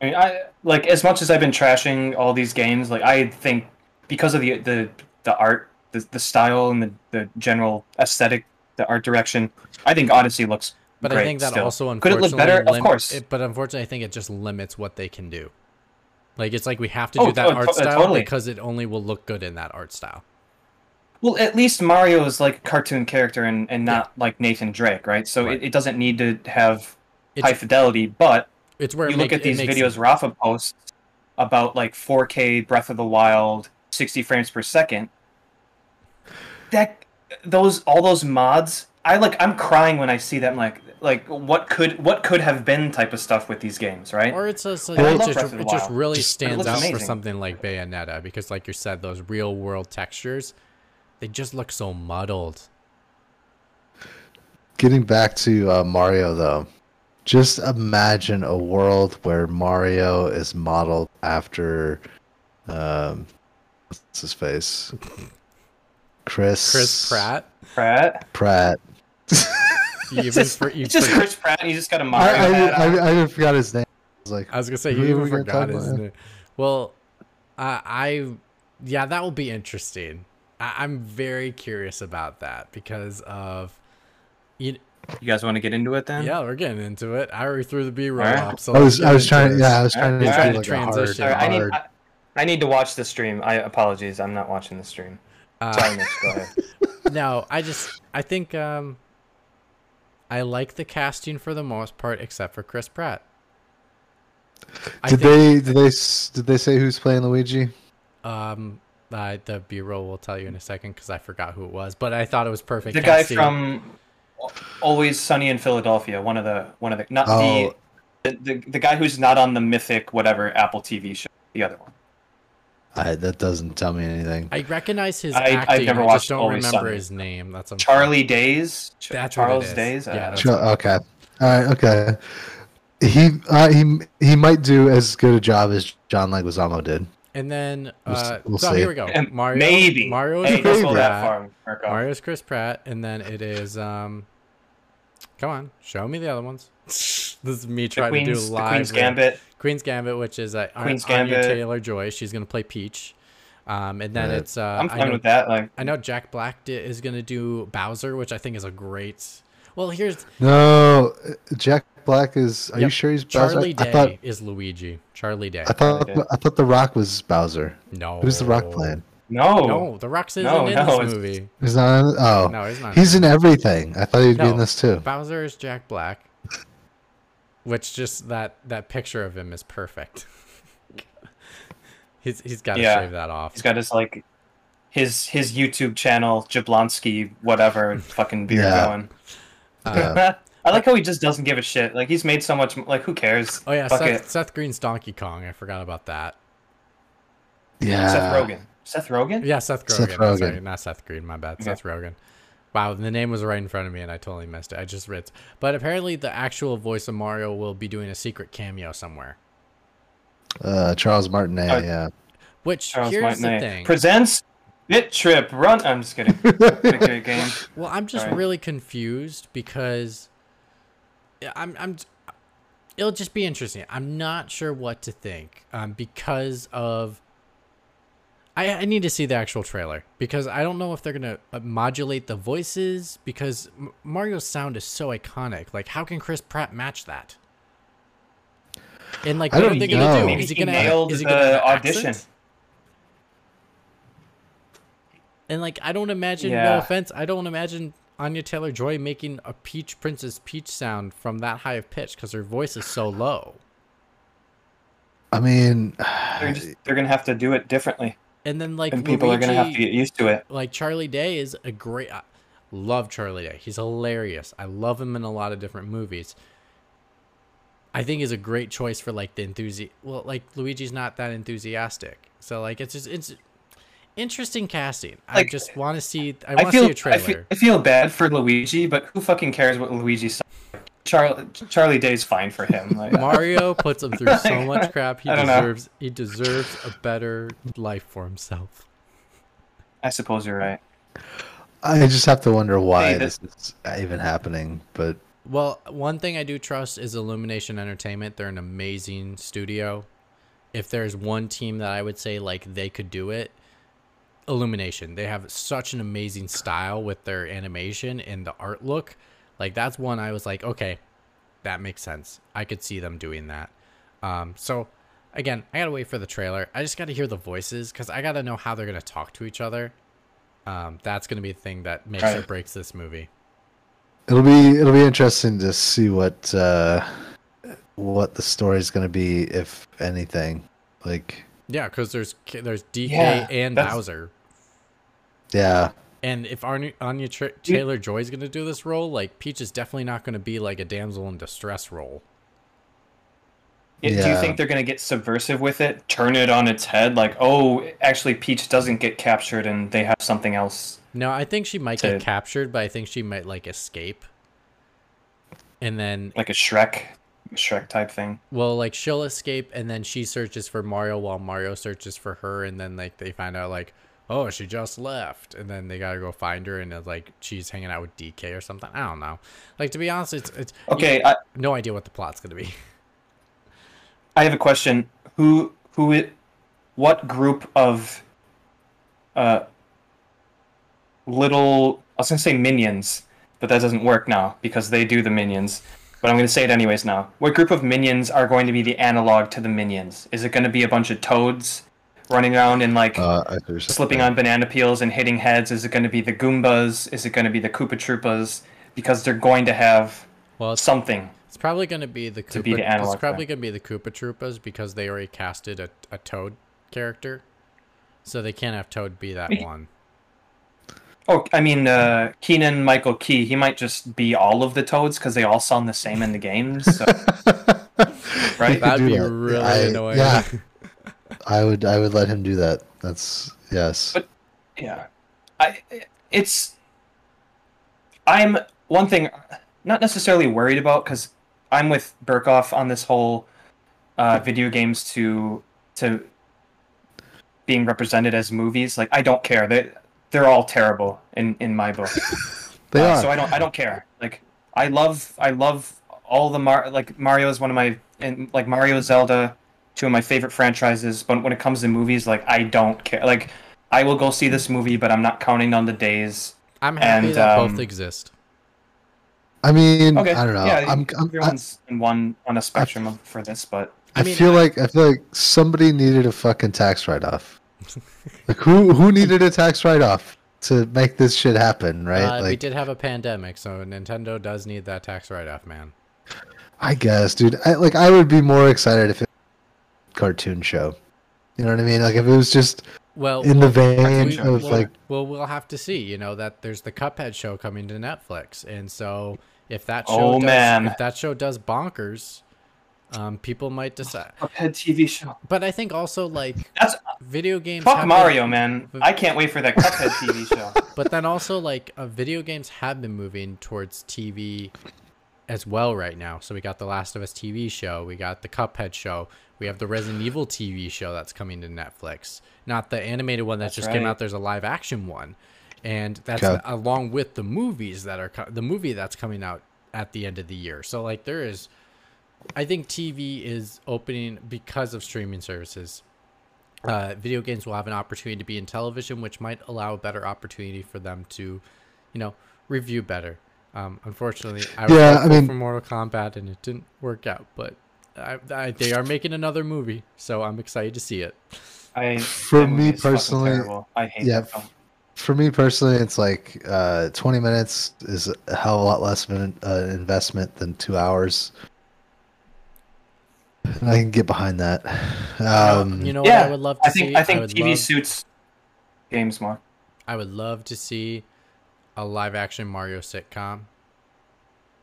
I mean, I like as much as I've been trashing all these games. Like I think because of the the the art, the the style, and the the general aesthetic, the art direction, I think Odyssey looks. But I think that still. also could it look better? Of course. It, but unfortunately, I think it just limits what they can do. Like it's like we have to Oh, do that oh, to- art style totally. because it only will look good in that art style. Well, at least Mario is like a cartoon character and, and not like Nathan Drake, right? So Right. It, it doesn't need to have It's high fidelity. But it's where you it look make- at these makes- videos Rafa posts about like 4K Breath of the Wild, 60 frames per second. That those all those mods, I like. I'm crying when I see them. Like like what could what could have been type of stuff with these games, right? Or it's just, like, I it love just, Breath of the it just really stands looks out for something like Bayonetta because, like you said, those real world textures. They just look so muddled. Getting back to uh, Mario, though, just imagine a world where Mario is modeled after, um, what's his face? Chris. Chris Pratt. Pratt. Pratt. You even Just, for, you it's just for- Chris Pratt. and You just got a I, Mario I, hat I, on. I, even forgot his name. I was like, I was gonna say you even forgot his name. Well, I, I, yeah, that will be interesting. I, I'm very curious about that because of, you. You guys want to get into it then? Yeah, we're getting into it. I already threw the B roll Alright. up, so I was, I was trying, into this. yeah, I was trying to Alright, do trying to like a hard, transition. I need. I, I need to watch the stream. I apologies. I'm not watching the stream. Uh, Sorry, Mitch. Go ahead. no, I just I think um I like the casting for the most part, except for Chris Pratt. I Did think, they, did they, s- did they say who's playing Luigi? Um, uh, the B roll will tell you in a second because I forgot who it was, but I thought it was perfect. The guy from Always Sunny in Philadelphia. One of the one of the not Oh. the, the the the guy who's not on the mythic whatever Apple TV show. The other one. I, that doesn't tell me anything. I recognize his I- I've acting. never I watched just don't Always remember Sunny. his name. That's unfortunate. Charlie Days. Ch- That's what Charles. Days. Yeah, Sure, okay. All right. Okay. He uh, he he might do as good a job as John Leguizamo did. And then, uh, we'll so see. here we go. and Mario. maybe. Mario is hey, Chris don't go that Pratt. far. Marco. Mario's Chris Pratt, and then it is um. Come on, show me the other ones. this is me trying to do Queen's, the live. Queen's Gambit. Queen's Gambit, which is uh, Queen's Anya Gambit. Taylor Joy. She's gonna play Peach. Um, and then Right. it's uh, I'm I fine know, with that. Like, I know Jack Black di- is gonna do Bowser, which I think is a great. Well, here's No, uh, Jack Black is. Are you sure he's Bowser? Charlie I Day thought is Luigi. Charlie Day. I thought Charlie I thought The Rock was Bowser. no. Who's The Rock playing? no. No, The Rock's isn't No, in no, this movie. He's not. In, oh, No, he's not. he's in everything. I thought he'd be in this too. Bowser is Jack Black, which just that that picture of him is perfect. he's he's got to Yeah. shave that off. He's got his like his his YouTube channel, Jablinski, whatever fucking beard Yeah. going. Uh, yeah. I like how he just doesn't give a shit. Like he's made so much. Like who cares? Oh yeah, Fuck Seth, it. Seth Green's Donkey Kong. I forgot about that. Yeah. Seth Rogen. Seth Rogen. Yeah, Seth Rogen. Seth I'm sorry, Rogen. not Seth Green. My bad. Okay. Seth Rogen. Wow, the name was right in front of me and I totally missed it. I just read. But apparently, the actual voice of Mario will be doing a secret cameo somewhere. Uh, Charles Martinet. Uh, yeah. Which Charles here's Martinet the thing. presents Bit Trip Run. I'm just kidding. Big game. Well, I'm just Sorry. really confused because yeah, I'm I'm it'll just be interesting. I'm not sure what to think um, because of I, I need to see the actual trailer because I don't know if they're gonna uh, modulate the voices because M- Mario's sound is so iconic. Like, how can Chris Pratt match that? And like, I what are they know. gonna do? Maybe Is he he gonna nailed is he the gonna have audition. accent? And like, I don't imagine. No offense, I don't imagine Anya Taylor Joy making a Peach Princess Peach sound from that high of pitch because her voice is so low. I mean, They're just they're gonna have to do it differently, And then like and people are gonna have to get used to it. like Charlie Day is a great. I love Charlie Day. He's hilarious. I love him in a lot of different movies. I think is a great choice for like the enthusi. Well, like Luigi's not that enthusiastic, so like it's just it's interesting casting. I just want to see. I I want to see a trailer. feel, I feel bad for Luigi, but who fucking cares what Luigi sounds? Charlie Charlie Day's fine for him. Like, Mario puts him through so much crap. He I don't know. deserves. He deserves a better life for himself. I suppose you're right. I just have to wonder why Hey, this is even happening. But Well, one thing I do trust is Illumination Entertainment. They're an amazing studio. If there's one team that I would say like they could do it, Illumination. They have such an amazing style with their animation and the art look. Like that's one I was like, okay, that makes sense. I could see them doing that. Um, so again, I gotta wait for the trailer. I just gotta hear the voices because I gotta know how they're gonna talk to each other. Um, that's gonna be the thing that makes or breaks this movie. it'll be it'll be interesting to see what uh, what the story is going to be, if anything. Like, Yeah, because there's there's DK Yeah, and that's- Bowser, yeah, and if Anya, Anya Tra- Taylor Joy's gonna do this role, like Peach is definitely not gonna be like a damsel in distress role. Yeah, Do you think they're gonna get subversive with it? Turn it on its head? Like, oh, actually, Peach doesn't get captured, and they have something else. No, I think she might To- get captured, but I think she might like escape. And then, like a Shrek, Shrek type thing. well, like she'll escape, and then she searches for Mario while Mario searches for her, and then like they find out like, oh, she just left, and then they gotta go find her, and like she's hanging out with DK or something. I don't know. Like to be honest, it's it's Okay, I, no idea what the plot's gonna be. I have a question. Who who it what group of uh little I was gonna say minions, but that doesn't work now because they do the minions. But I'm gonna say it anyways now. What group of minions are going to be the analog to the minions? Is it gonna be a bunch of toads running around and like Uh, I see what you're slipping on banana peels and hitting heads? Is it gonna be the Goombas? Is it gonna be the Koopa Troopas? Because they're going to have Well, it's, something. it's probably gonna be the To be Koopa. the it's probably gonna be the Koopa Troopas because they already casted a, a Toad character, so they can't have Toad be that Me- one. Oh, I mean, uh, Keegan-Michael Key. He might just be all of the toads because they all sound the same in the games. So, right? That'd be that. really I- annoying. Yeah, I would. I would let him do that. That's yes. But- yeah, I. It's. I'm one thing, not necessarily worried about because I'm with Burkoff on this whole uh, video games to to being represented as movies. Like I don't care. They they're all terrible in in my book. They Uh, are. So I don't I don't care. Like I love I love all the Mar like Mario is one of my and like Mario Zelda, two of my favorite franchises. But when it comes to movies, like I don't care. Like I will go see this movie, but I'm not counting on the days. I'm happy And, that um, both exist. I mean, Okay, I don't know. Yeah, I'm, I'm, I, everyone's in one on a spectrum of, for this, but I, I mean, feel I- like I feel like somebody needed a fucking tax write off. like who who needed a tax write off to make this shit happen, right? Uh, we did have a pandemic, so Nintendo does need that tax write-off, man. I guess, dude. I like I would be more excited if it was a cartoon show. You know what I mean? Like if it was just Well, in the vein cartoon show, of sure. like well, we'll have to see. You know that there's the Cuphead show coming to Netflix, and so if that show, Oh, does, man. if that show does bonkers, um, people might decide. Cuphead TV show. But I think also like That's video games. fuck have been- Mario, man. I can't wait for that Cuphead TV show. but then also like uh, video games have been moving towards TV as well right now. So we got the Last of Us TV show, we got the Cuphead show, we have the Resident Evil TV show that's coming to Netflix. Not the animated one that That's just came out. There's a live action one, and that's Okay. along with the movies that are co- the movie that's coming out at the end of the year. So like there is, I think TV is opening because of streaming services uh, video games will have an opportunity to be in television, which might allow a better opportunity for them to, you know, review better. Um, unfortunately, I was Yeah, I mean- for Mortal Kombat and it didn't work out, but I, I, they are making another movie, so I'm excited to see it. I, For me personally. I hate yeah, film. for me personally, it's like uh, 20 minutes is a hell of a lot less of an uh, investment than two hours. And I can get behind that. Um, you know what yeah, I would love to I think see? I think would TV love, suits games more. I would love to see a live action Mario sitcom.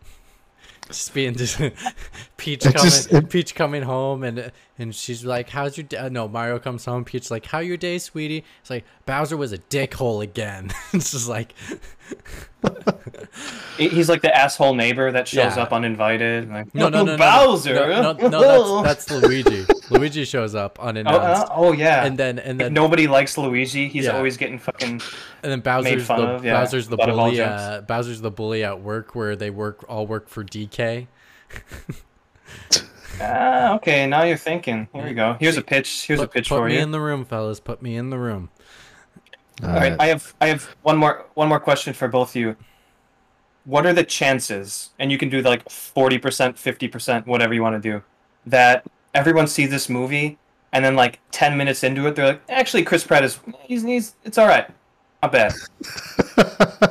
Just being just Peach coming, just- it- Peach coming home and and she's like, "How's your day?" No, Mario comes home. Peach like, "How your day, sweetie?" It's like Bowser was a dickhole again. it's just like, He's like the asshole neighbor that shows Yeah. up uninvited. Like, no, no, no, no, Bowser. no, no, no, that's that's Luigi. Luigi shows up oh, unannounced, uh, oh yeah. and then and If then nobody likes Luigi, he's Yeah. always getting fucking. And then Bowser's fun the of, yeah. Bowser's the bully. Uh, Bowser's the bully at work where they work all work for DK. Ah, okay. Now you're thinking. Here we go. Here's a pitch. Here's a put, pitch put for me you. in the room, fellas. Put me in the room. all All right, right. I have I have one more one more question for both of you. What are the chances, and you can do like forty percent, fifty percent, whatever you want to do, that everyone sees this movie and then like ten minutes into it, they're like, actually, Chris Pratt is he's, he's it's all right, not bad.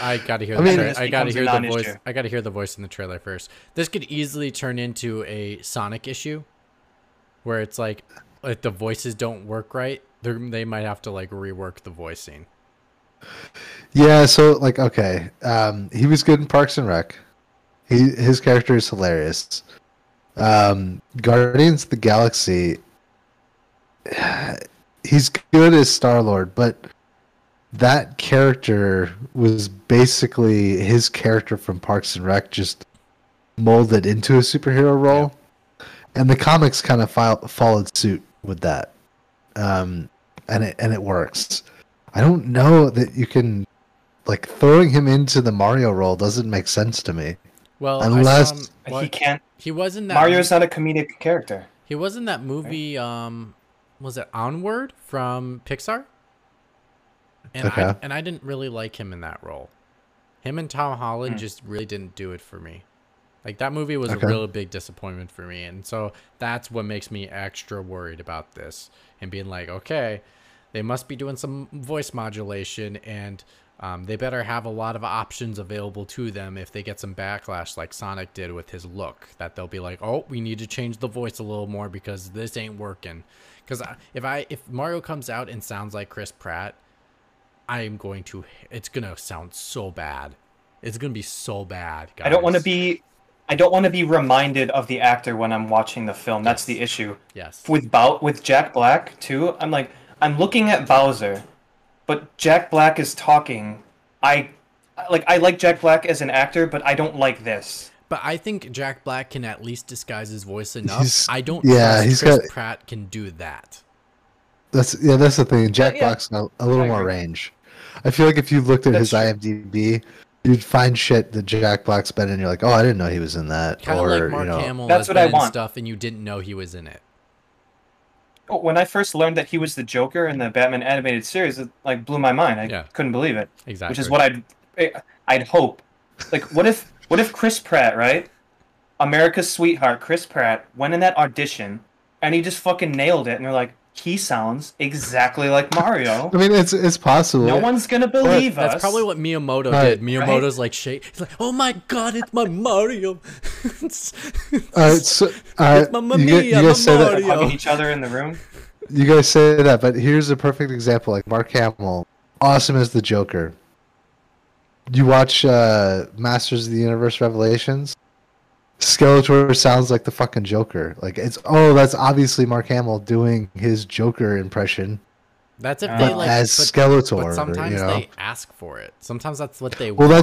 I gotta hear. I the mean- tra- This I gotta hear the non-issue. voice. I gotta hear the voice in the trailer first. This could easily turn into a Sonic issue, where it's like, if the voices don't work right, they they might have to like rework the voicing. Yeah, so like okay, um, he was good in Parks and Rec. He his character is hilarious. Um, Guardians of the Galaxy. He's good as Star Lord, but that character was basically his character from Parks and Rec, just molded into a superhero role, and the comics kind of file, followed suit with that, um, and it and it works. I don't know that you can like throwing him into the Mario role doesn't make sense to me. Well, Unless- I saw him, he can't. he wasn't that Mario's not a comedic character. He was in that movie. Um, was it Onward from Pixar? And I and I didn't really like him in that role. Him and Tom Holland Hmm. just really didn't do it for me. Like that movie was Okay. a real big disappointment for me, and so that's what makes me extra worried about this and being like, okay, they must be doing some voice modulation, and um, they better have a lot of options available to them if they get some backlash like Sonic did with his look. That they'll be like, oh, we need to change the voice a little more because this ain't working. Because if I if Mario comes out and sounds like Chris Pratt, I am going to. It's gonna sound so bad. It's gonna be so bad. Guys. I don't want to be. I don't want to be reminded of the actor when I'm watching the film. That's the issue. Yes. With Bow- with Jack Black too. I'm like, I'm looking at Bowser, but Jack Black is talking. I like I like Jack Black as an actor, but I don't like this. But I think Jack Black can at least disguise his voice enough. He's- I don't yeah, trust he's Chris got- Pratt can do that. That's yeah, that's the thing. Jack yeah. Black's got a little more range. I feel like if you looked at That's his true. IMDb, you'd find shit that Jack Black's been in. You're like, oh, I didn't know he was in that. Kind of or like Mark you know, Hamill That's has what been I in want. stuff, and you didn't know he was in it. Oh, When I first learned that he was the Joker in the Batman animated series, it like blew my mind. I Yeah. couldn't believe it. Exactly. Which is what I'd eh, I'd hope. Like, what if what if Chris Pratt, right? America's sweetheart, Chris Pratt, went in that audition and he just fucking nailed it, and they're like, he sounds exactly like Mario. I mean, it's it's possible. No one's gonna believe us. That's probably what Miyamoto Right. did. Miyamoto's like shake. He's like, "Oh my god, it's my Mario." It's- All right, so, all right, Mamma you, gu- you mia, guys say Mamma that. Hugging each other in the room. You guys say that, but here's a perfect example. Like Mark Hamill, awesome as the Joker. You watch uh, Masters of the Universe Revelations. Skeletor sounds like the fucking Joker. Like it's oh, that's obviously Mark Hamill doing his Joker impression That's if they like. as but, Skeletor. but sometimes you know? they ask for it. Sometimes that's what they Well, want. Well,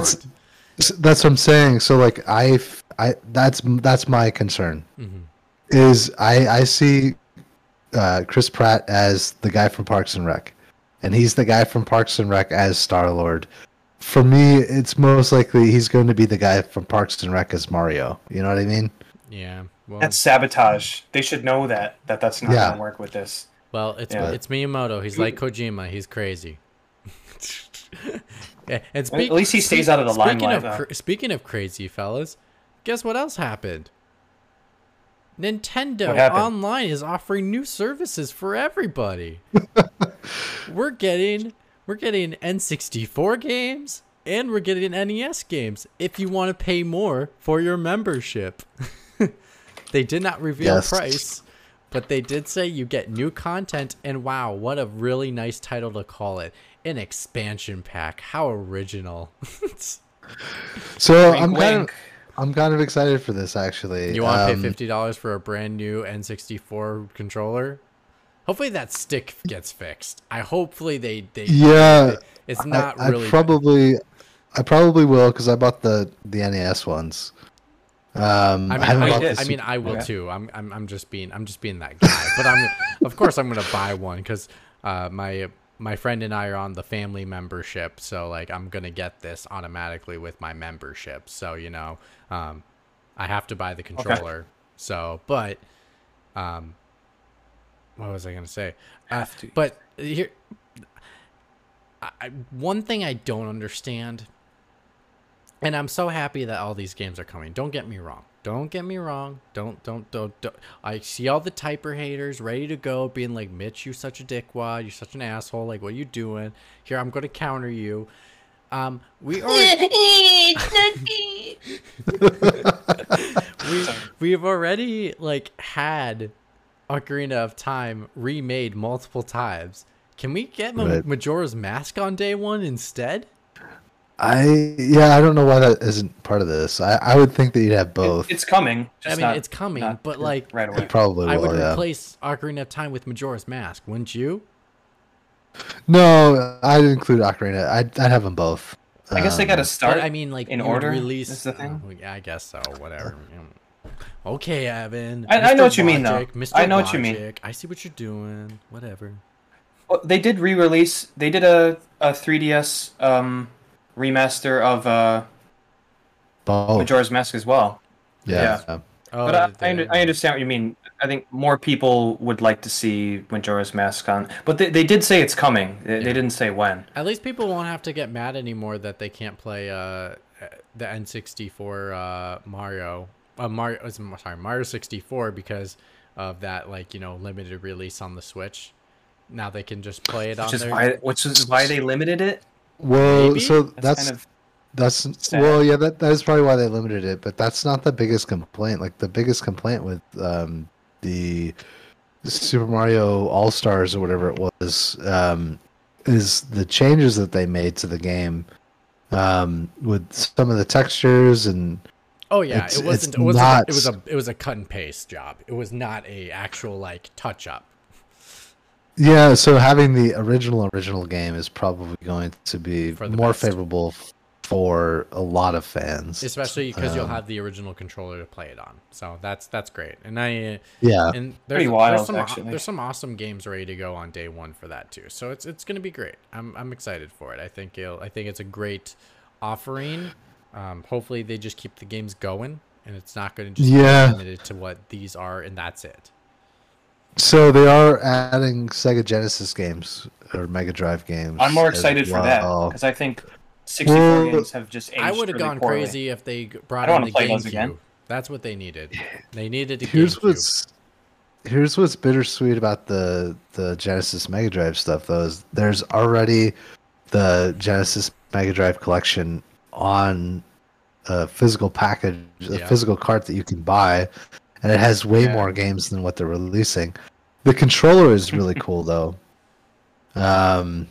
that's that's what I'm saying. So like I I that's that's my concern. Mhm. Is I I see uh, Chris Pratt as the guy from Parks and Rec, and he's the guy from Parks and Rec as Star Lord. For me, it's most likely he's going to be the guy from Parks and Rec as Mario. You know what I mean? Yeah. Well, That's sabotage. They should know that that that's not Yeah. gonna work with this. well, it's Yeah. it's Miyamoto. He's like Kojima. He's crazy. Eh, and speak, At least he stays out of the speaking limelight, Of, though. cr- speaking of crazy fellas, guess what else happened? Nintendo happened? Online is offering new services for everybody. we're getting we're getting N64 games and we're getting NES games if you want to pay more for your membership. they did not reveal Yes. price, but they did say you get new content and wow, what a really nice title to call it. An expansion pack. How original. So Wink, I'm kind of. I'm kind of excited for this actually. You want to Um, pay fifty dollars for a brand new N64 controller? Hopefully that stick gets fixed. I hopefully they they Yeah, it's I- not I, really probably I probably will because I bought the the NES ones. Um, I I mean, haven't I, bought did. the I mean, I will Okay. too. I'm, I'm, I'm just being, I'm just being that guy. But I'm, of course, I'm gonna buy one because uh, my my friend and I are on the family membership, so like I'm gonna get this automatically with my membership. So you know, um, I have to buy the controller. So, but, um, what was I gonna say? Uh, to. but here, I, one thing I don't understand, and I'm so happy that all these games are coming. Don't get me wrong. Don't get me wrong. Don't don't don't. don't. I see all the typer haters ready to go, being like, "Mitch, you such a dickwad. You're such an asshole. Like, what are you doing?" Here, I'm gonna counter you. Um, we already we we've already like had Ocarina of Time remade multiple times. Can we get Ma- Right. Majora's Mask on day one instead? I yeah, I don't know why that isn't part of this. I, I would think that you'd have It- both. it's coming. I mean, not- it's coming, not but like right away. Probably I would yeah. replace Ocarina of Time with Majora's Mask, wouldn't you? No, I'd include Ocarina. I'd, I'd have them both. I guess they got to Um, start. But I mean, like in you would order, Release is the thing? Oh, yeah, I guess so. Whatever. Okay, Evan. I- I know Mr. what you mean, though. Mr. I know what you mean. I see what you're doing. Whatever. Well, they did re-release. They did a, a 3DS um, remaster of uh, both. Majora's Mask as well. yeah. Oh, but I, I. I understand what you mean. I think more people would like to see Majora's Mask on, but they, they did say it's coming. They, Yeah. they didn't say when. At least people won't have to get mad anymore that they can't play uh, the N64 uh, Mario. Uh, Mario, sorry, Mario 64 because of that, like you know, limited release on the Switch. Now they can just play it on Which is their. why, which is why they limited it. Well, Maybe? so That's, that's kind of That's well, yeah. That that is probably why they limited it, but that's not the biggest complaint. Like the biggest complaint with um, the Super Mario All Stars or whatever it was um, is the changes that they made to the game um, with some of the textures and Oh yeah, It's- it wasn't. It wasn't. not- It was a. It was a cut and paste job. It was not a actual like touch up. yeah. So having the original original game is probably going to be more best. favorable for a lot of fans. especially because you'll Um, have the original controller to play it on. So that's that's great. And I yeah. and there's, Pretty there's some actually. there's some awesome games ready to go on day one for that too. So it's it's gonna be great. I'm I'm excited for it. I think it'll I think it's a great offering. Um, hopefully they just keep the games going and it's not going to just Yeah. be limited to what these are and that's it. So they are adding Sega Genesis games or Mega Drive games. I'm more as excited for that because I think 64 Well, games have just aged I would have really gone poorly. crazy if they brought I in the wanna play those GameCube. That's what they needed. They needed a Here's GameCube. what's here's what's bittersweet about the the Genesis Mega Drive stuff though is there's already the Genesis Mega Drive collection on a physical package, a Yeah. physical cart that you can buy, and it has way Yeah. more games than what they're releasing. The controller is really cool though. Um,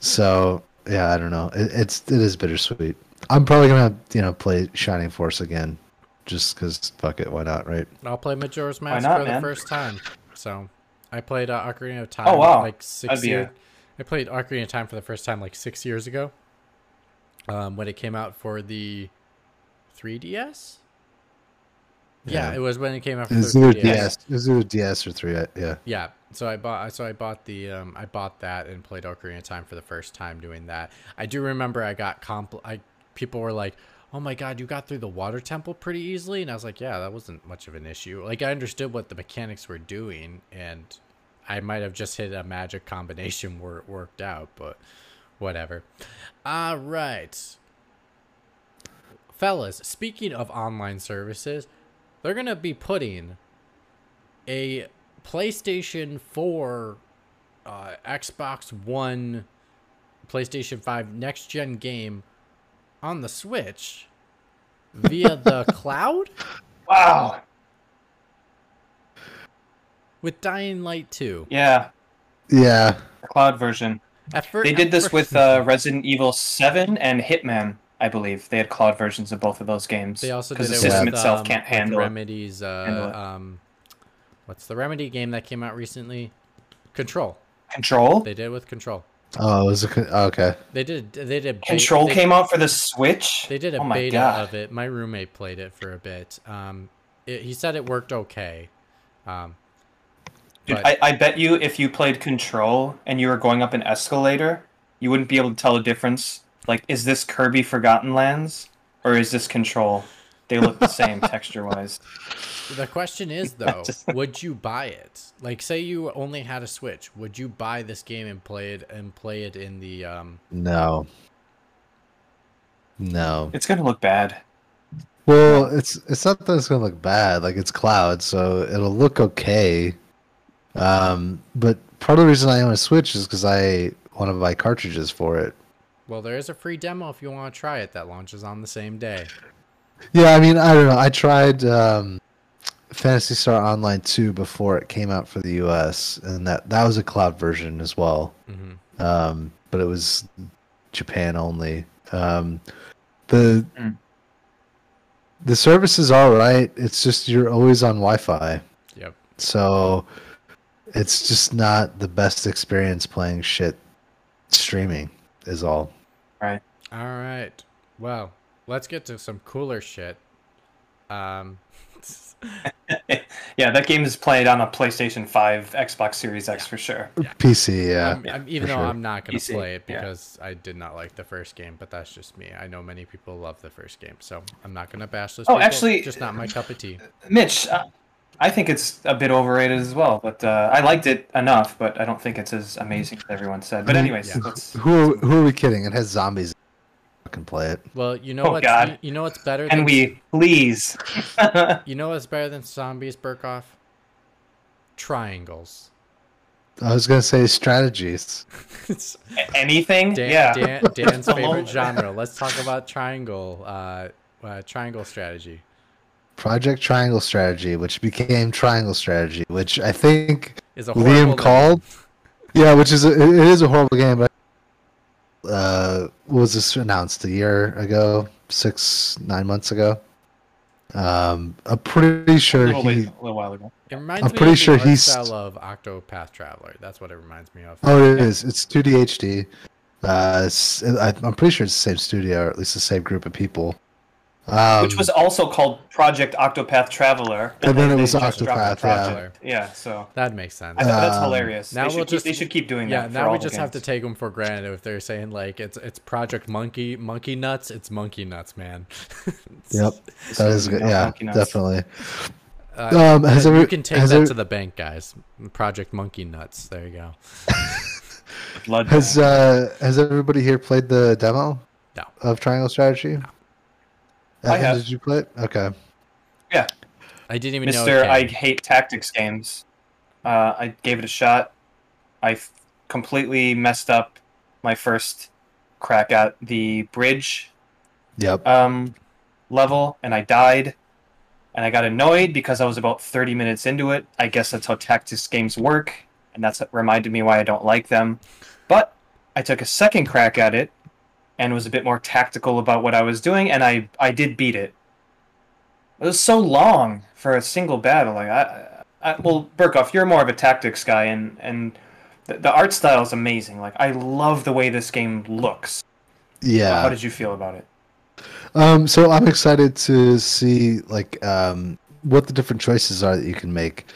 so yeah, I don't know. It, it's it is bittersweet. I'm probably gonna you know play Shining Force again, just because fuck it, why not, right? I'll play Majora's Mask not, for the first time. So I played uh, Ocarina of Time. Oh, wow. Like six That'd be years. a- I played Ocarina of Time for the first time like six years ago. Um, when it came out for the 3DS. Yeah, Yeah. it was when it came out for Is the 3DS. DS? Is it a DS or three? Yeah. Yeah, so I bought so I bought the um I bought that and played Ocarina of Time for the first time doing that. I do remember I got compl I people were like, "Oh my god, you got through the water temple pretty easily." And I was like, "Yeah, that wasn't much of an issue." Like I understood what the mechanics were doing and I might have just hit a magic combination where it worked out, but whatever. All right. Fellas, speaking of online services, they're going to be putting a PlayStation 4, uh, Xbox One, PlayStation 5 next gen game on the Switch via the cloud Wow. with Dying Light 2. Yeah, Yeah. the cloud version. At fir- They at did this first- with uh, Resident Evil 7 and Hitman, I believe. They had cloud versions of both of those games. They also because did the it system with, itself um, can't handle it. Remedy's handle uh, um, what's the Remedy game that came out recently? Control. Control. They did it with Control. Oh, it was a con- oh, okay. They did. They did. beta- Control they- came out for the Switch. They did a oh beta God. of it. My roommate played it for a bit. Um, it, he said it worked okay. Um, Dude, but- I, I bet you if you played Control and you were going up an escalator, you wouldn't be able to tell the difference. Like, is this Kirby Forgotten Lands or is this Control? They look the same texture wise. the question is though, would you buy it? Like, say you only had a Switch, would you buy this game and play it and play it in the? Um, No. No. It's gonna look bad. Well, it's it's not that it's gonna look bad. Like it's cloud, so it'll look okay. Um, but part of the reason I own a Switch is because I want to buy cartridges for it. well, there is a free demo if you want to try it that launches on the same day. Yeah, I mean, I don't know. I tried um, Phantasy Star Online 2 before it came out for the US, and that that was a cloud version as well. hmm um, but it was Japan only. Um, the Mm. the service is all right. It's just you're always on Wi-Fi, Yep. so it's just not the best experience playing shit streaming is all. All right. Well, let's get to some cooler shit. Um, yeah, that game is played on a PlayStation 5, Xbox Series X for sure. PC, yeah. I'm- I'm- even though sure. I'm not going to PC, play it yeah. because I did not like the first game, but that's just me. I know many people love the first game, so I'm not going to bash this. Oh, people. actually- just not my cup of tea. Mitch, uh, I think it's a bit overrated as well, but uh, I liked it enough, but I don't think it's as amazing as everyone said. But anyways, yeah. let's, Who who are we kidding? It has zombies. I can play it. Well, you know Oh, what's God. you, you know what's better can than we please? you know what's better than zombies, Burkoff? Triangles. I was gonna say strategies. It's Anything? Dan, yeah. Dan, Dan's favorite genre. Let's talk about triangle. Uh, uh, triangle strategy. Project Triangle Strategy, which became Triangle Strategy, which I think Is a horrible Liam name. called. Yeah, which is a, it is a horrible game. But uh, what was this announced a year ago, six nine months ago? Um, I'm pretty a sure little, he. wait, a little while ago. It reminds I'm me pretty of the sure art he's- style of Octopath Traveler. That's what it reminds me of. Oh, it is. It's 2D HD. Uh, it's, I, I'm pretty sure it's the same studio, or at least the same group of people. Um, Which was also called Project Octopath Traveler. And then it was Octopath, the yeah. Yeah, so That makes sense. I, that's Um, hilarious. now they, should we'll keep, just- they should keep doing yeah, that. for now we just have to take them for granted. If they're saying like it's it's Project Monkey Monkey Nuts, it's Monkey Nuts, man. Yep, that is good. Yeah, definitely. Uh, Um, has you every- can take has that every- to the bank, guys. Project Monkey Nuts. There you go. Blood. Has uh has everybody here played the demo? No. Of Triangle Strategy? I Evan, have. Did you play it? Okay. Yeah. I didn't even know. Mister, I hate tactics games. Uh, I gave it a shot. I f- completely messed up my first crack at the bridge Yep. um, level, and I died. And I got annoyed because I was about 30 minutes into it. I guess that's how tactics games work, and that's what reminded me why I don't like them. But I took a second crack at it and was a bit more tactical about what I was doing, and I, I did beat it. It was so long for a single battle. Like I, I well, Burkoff, you're more of a tactics guy, and and the, the art style is amazing. Like I love the way this game looks. Yeah. How did you feel about it? Um, so I'm excited to see like um, what the different choices are that you can make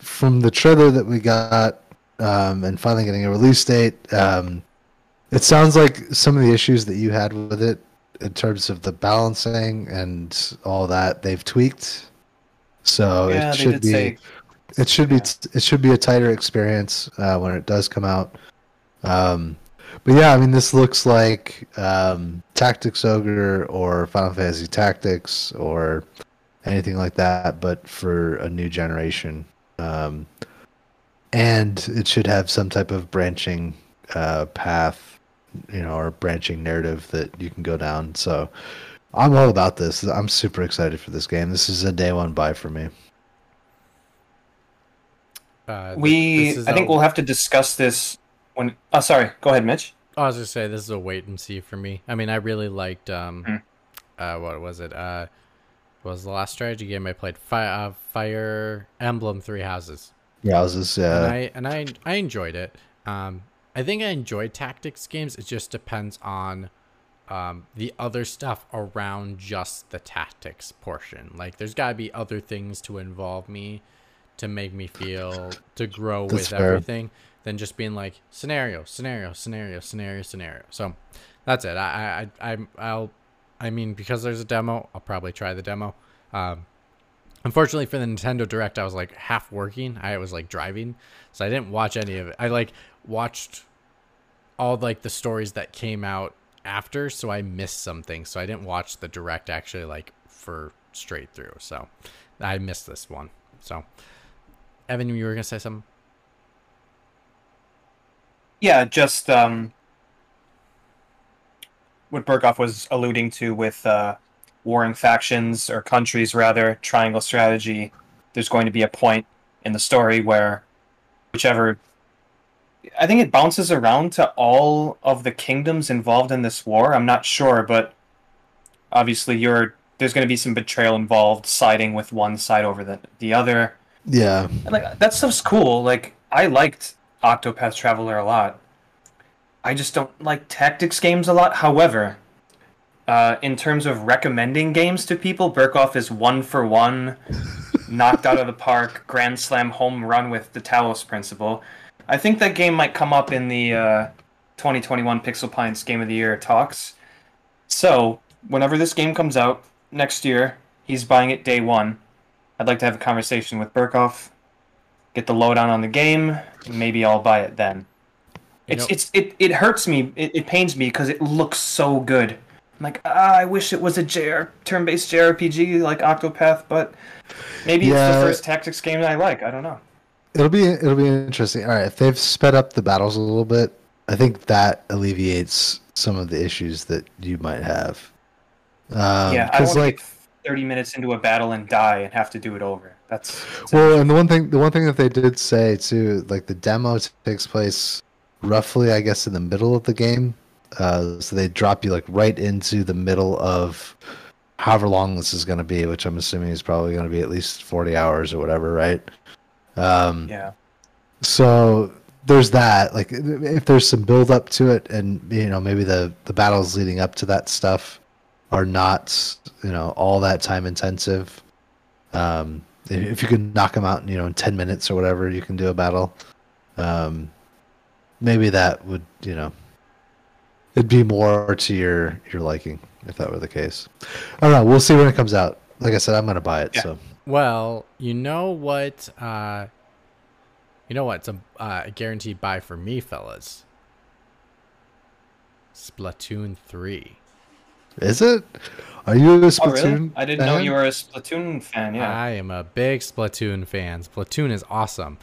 from the trailer that we got, um, and finally getting a release date. Um, it sounds like some of the issues that you had with it in terms of the balancing and all that they've tweaked. So yeah, it should be say it should be it should be a tighter experience uh, when it does come out. Um, but yeah, I mean, this looks like um, Tactics Ogre or Final Fantasy Tactics or anything like that, but for a new generation. Um, and it should have some type of branching uh, path, you know, or branching narrative that you can go down. So I'm all about this. I'm super excited for this game. This is a day one buy for me. Uh, we. I think a- we'll have to discuss this when. Oh, sorry. Go ahead, Mitch. I was just say this is a wait and see for me. I mean, I really liked um, Hmm. uh, what was it? Uh, what was the last strategy game I played? Fire, uh, Fire Emblem Three Houses. Houses, and yeah. I and I I enjoyed it. Um, I think I enjoy tactics games. It just depends on um, the other stuff around just the tactics portion. Like, there's got to be other things to involve me to make me feel to grow That's with fair. everything than just being like scenario, scenario, scenario, scenario, scenario. So that's it. I I I I'll I mean because there's a demo, I'll probably try the demo. Um, Unfortunately for the Nintendo Direct, I was like half working. I was like driving, so I didn't watch any of it. I like watched all like the stories that came out after, so I missed something. So I didn't watch the Direct actually like for straight through. So I missed this one. So Evan, you were gonna say something? Yeah, just um, what Burkoff was alluding to with uh, warring factions or countries, rather, triangle strategy. There's going to be a point in the story where whichever. I think it bounces around to all of the kingdoms involved in this war. I'm not sure, but obviously, you're there's going to be some betrayal involved, siding with one side over the the other. Yeah. And, like that stuff's cool. Like I liked Octopath Traveler a lot. I just don't like tactics games a lot. However, uh, in terms of recommending games to people, Burkoff is one for one, knocked out of the park, grand slam home run with the Talos principle. I think that game might come up in the uh, 2021 Pixel Pints Game of the Year talks. So, whenever this game comes out next year, he's buying it day one. I'd like to have a conversation with Burkoff, get the lowdown on the game, and maybe I'll buy it then. You It's know- it's it, it hurts me. It, it pains me because it looks so good. I'm like, ah, I wish it was a JR, turn-based JRPG like Octopath, but maybe it's the first tactics game that I like. I don't know. It'll be it'll be interesting. All right, if they've sped up the battles a little bit, I think that alleviates some of the issues that you might have. Um, yeah, I to like, get 30 minutes into a battle and die and have to do it over. That's, that's well, and the one thing the one thing that they did say too, like the demo takes place roughly, I guess, in the middle of the game. Uh, so they drop you like right into the middle of however long this is going to be, which I'm assuming is probably going to be at least 40 hours or whatever, right? Um, yeah. so there's that like if there's some build up to it and you know maybe the the battles leading up to that stuff are not you know all that time intensive um if you can knock them out in, you know in 10 minutes or whatever you can do a battle um maybe that would you know it'd be more to your your liking if that were the case i don't know we'll see when it comes out like i said i'm gonna buy it Yeah. so Well, you know what? Uh, you know what's a uh, a guaranteed buy for me, fellas. Splatoon three. is it are you a Oh, Splatoon really? I didn't know you were a Splatoon fan. Yeah. I am a big Splatoon fan. Splatoon is awesome.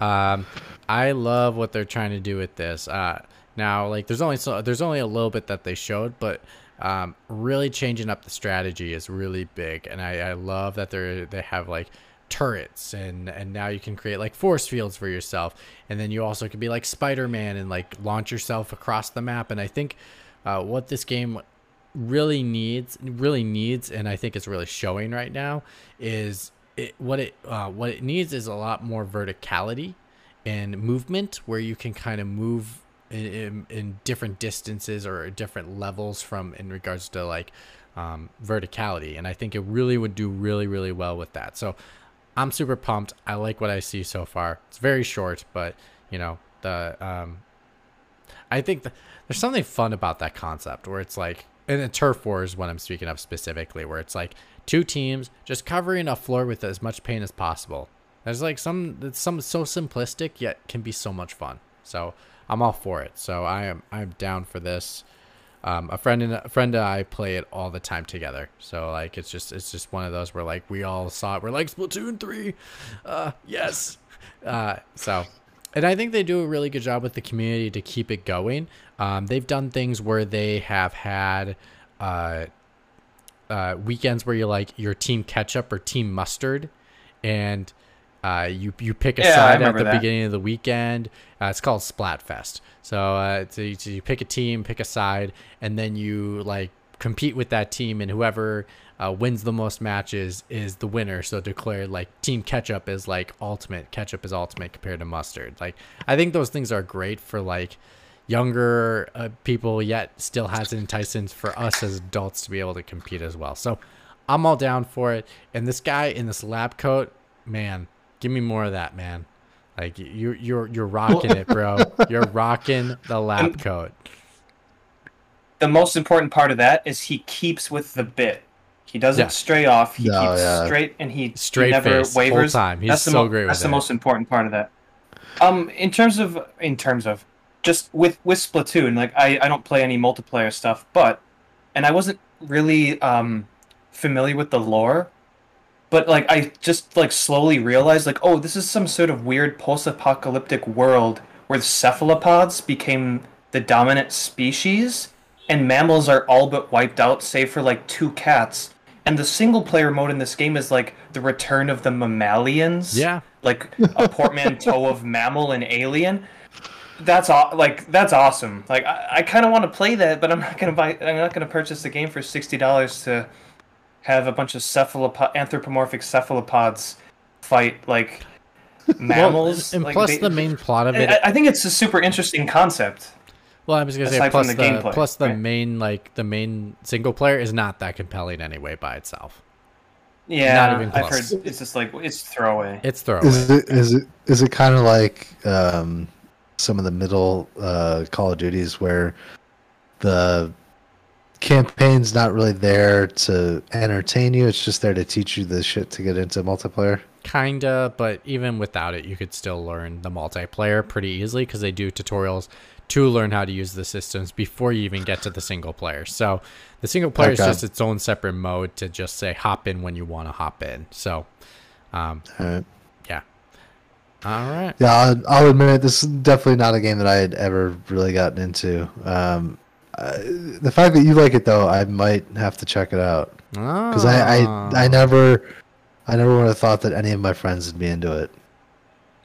Um, I love what they're trying to do with this. Uh, now, like, there's only so there's only a little bit that they showed, but um, really changing up the strategy is really big, and I, I love that they're they have like turrets and and now you can create like force fields for yourself and then you also can be like spider-man and like launch yourself across the map and i think uh, what this game really needs really needs and i think it's really showing right now is it what it uh, what it needs is a lot more verticality and movement where you can kind of move in, in, different distances or different levels from in regards to like um, verticality and i think it really would do really really well with that so i'm super pumped i like what i see so far it's very short but you know the um, I think th- there's something fun about that concept where it's like, and the turf war is what I'm speaking of specifically, where it's like two teams just covering a floor with as much paint as possible. There's like some, some so simplistic yet can be so much fun. So I'm all for it. So I am, I'm down for this. Um, a friend and a friend and I play it all the time together. So like it's just it's just one of those where like we all saw it. We're like Splatoon three, uh, yes. Uh, so and I think they do a really good job with the community to keep it going. Um, they've done things where they have had uh, uh, weekends where you're like your team ketchup or team mustard, and uh, you you pick a Yeah, side at the that. beginning of the weekend. Uh, it's called Splatfest. So, uh, so, you, so you pick a team, pick a side, and then you like compete with that team, and whoever uh, wins the most matches is the winner. So declared like Team Ketchup is like ultimate. Ketchup is ultimate compared to mustard. Like I think those things are great for like younger uh, people, yet still has an enticement for us as adults to be able to compete as well. So I'm all down for it. And this guy in this lab coat, man, give me more of that, man. Like you, you're you're rocking it, bro. You're rocking the lab coat. the most important part of that is he keeps with the bit. He doesn't Yeah. stray off. He No, keeps yeah. straight and he, he never face whole wavers. time. He's that's the mo- great That's with the it. most important part of that. Um, in terms of in terms of just with with Splatoon, like I I don't play any multiplayer stuff, but and I wasn't really um familiar with the lore, but like I just like slowly realized like oh this is some sort of weird post-apocalyptic world where cephalopods became the dominant species and mammals are all but wiped out save for like two cats. And the single player mode in this game is like the return of the mammalians. Yeah. like a portmanteau of mammal and alien. That's aw- like that's awesome. Like i, I kind of want to play that but i'm not gonna buy i'm not gonna purchase the game for $60 to have a bunch of cephalopod anthropomorphic cephalopods fight like mammals Well, and like, plus they- the main plot of it I, I think it's a super interesting concept Well, I was gonna say plus the, the gameplay, plus the right? main like the main single player is not that compelling anyway by itself. Yeah, not even I've heard it's just like it's throwaway. It's throwaway. Is it is it is it kind of like um, some of the middle uh, Call of Duties where the campaign's not really there to entertain you; it's just there to teach you the shit to get into multiplayer. Kinda, but even without it, you could still learn the multiplayer pretty easily because they do tutorials to learn how to use the systems before you even get to the single player. So the single player is just its own separate mode to just say hop in when you want to hop in. So, um, All right. yeah. All right. Yeah, I'll, I'll admit this is definitely not a game that I had ever really gotten into. Um, uh, the fact that you like it though, I might have to check it out because I, Ah. I I never I never would have thought that any of my friends would be into it.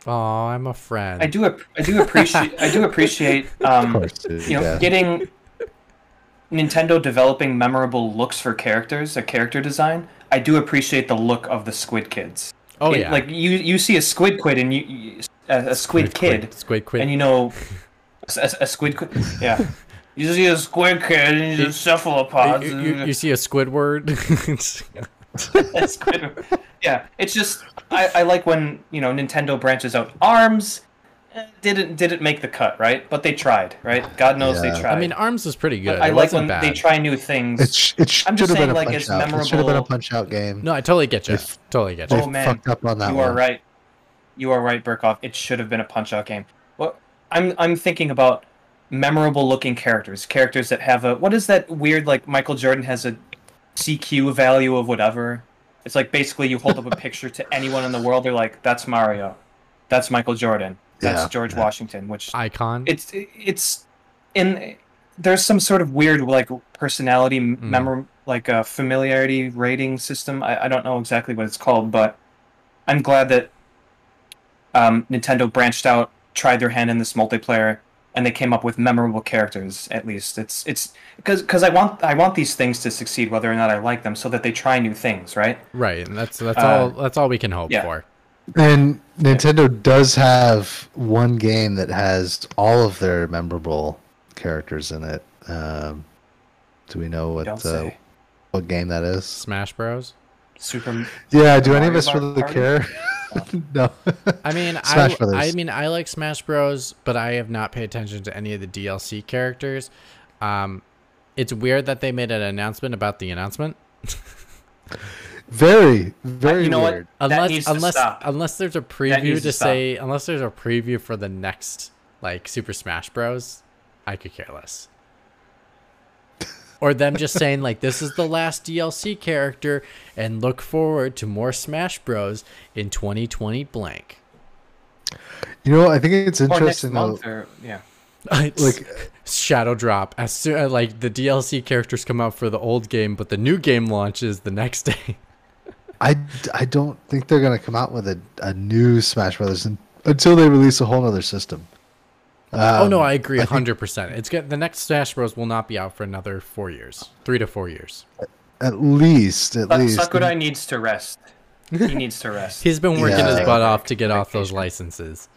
Oh, I'm a friend. I do I do appreciate I do appreciate um, course, you know yeah. getting Nintendo developing memorable looks for characters, a character design. I do appreciate the look of the Squid Kids. oh It- yeah. like you you see a Squid Kid and you, you a, a Squid, Kid Squid Kid. and you know a, a Squid Kid yeah. You see a Squid Kid and he's a cephalopod. you, you, you see a Squidward. That's good. Yeah, it's just I, I like when you know Nintendo branches out. Arms eh, didn't didn't make the cut, right? But they tried, right? God knows Yeah. they tried. I mean, Arms was pretty good. I it like wasn't when bad. they try new things. It, sh- it should I'm have just been saying, a like, punch it's out. It should have been a punch out game. No, I totally get you. If- totally get you. Oh, man. fucked up on that you one. are right. You are right, Burkhoff. It should have been a punch out game. Well, I'm I'm thinking about memorable looking characters, characters that have a what is that weird like Michael Jordan has a CQ value of whatever. It's like basically you hold up a picture to anyone in the world, they're like, "That's Mario, that's Michael Jordan, that's Yeah, George yeah. Washington," which Icon. it's it's in there's some sort of weird like personality Mm. memor like a familiarity rating system I, I don't know exactly what it's called but i'm glad that um, nintendo branched out tried their hand in this multiplayer and they came up with memorable characters at least it's it's because because i want i want these things to succeed whether or not i like them so that they try new things right right, and that's that's Uh, all that's all we can hope yeah. for. And Nintendo does have one game that has all of their memorable characters in it. Um, do we know what uh, what game that is? Smash Bros. super Yeah, do any of us really Party? care? no. I mean, Smash I, Brothers. I mean, I like Smash Bros, but I have not paid attention to any of the DLC characters. Um, it's weird that they made an announcement about the announcement. Very, very you know what? weird. That Unless to unless stop. unless there's a preview to to say unless there's a preview for the next like Super Smash Bros, I could care less. Or them just saying like this is the last DLC character and look forward to more Smash Bros in 2020 blank. You know, I think it's or next interesting though. month or yeah It's Like, Shadow Drop as soon as like the DLC characters come out for the old game, but the new game launches the next day. I, I don't think they're gonna come out with a, a new Smash Brothers un- until they release a whole other system. Oh no, Um, I agree I hundred percent. It's good. The next Smash Bros will not be out for another four years, three to four years. At least, at Sa- least. sakurai needs to rest he needs to rest He's been working Yeah. his butt off to get off those licenses.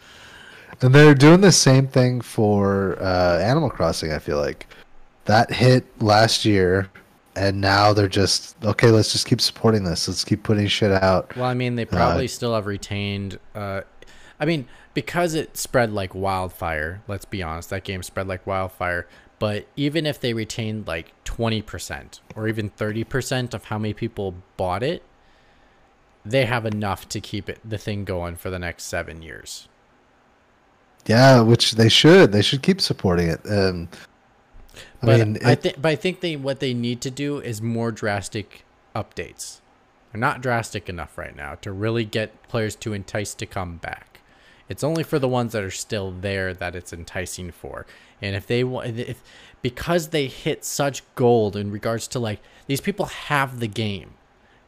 And they're doing the same thing for uh, Animal Crossing. I feel like that hit last year, and now they're just okay. Let's just keep supporting this. Let's keep putting shit out. Well, I mean, they probably still have retained. Uh, I mean, because it spread like wildfire. Let's be honest, that game spread like wildfire. But even if they retained like twenty percent or even thirty percent of how many people bought it, they have enough to keep it the thing going for the next seven years. Yeah, which they should. They should keep supporting it. Um, I But mean, I think, but I think they what they need to do is more drastic updates. They're not drastic enough right now to really get players to entice to come back. It's only for the ones that are still there that it's enticing for. And if they want, if because they hit such gold in regards to like these people have the game,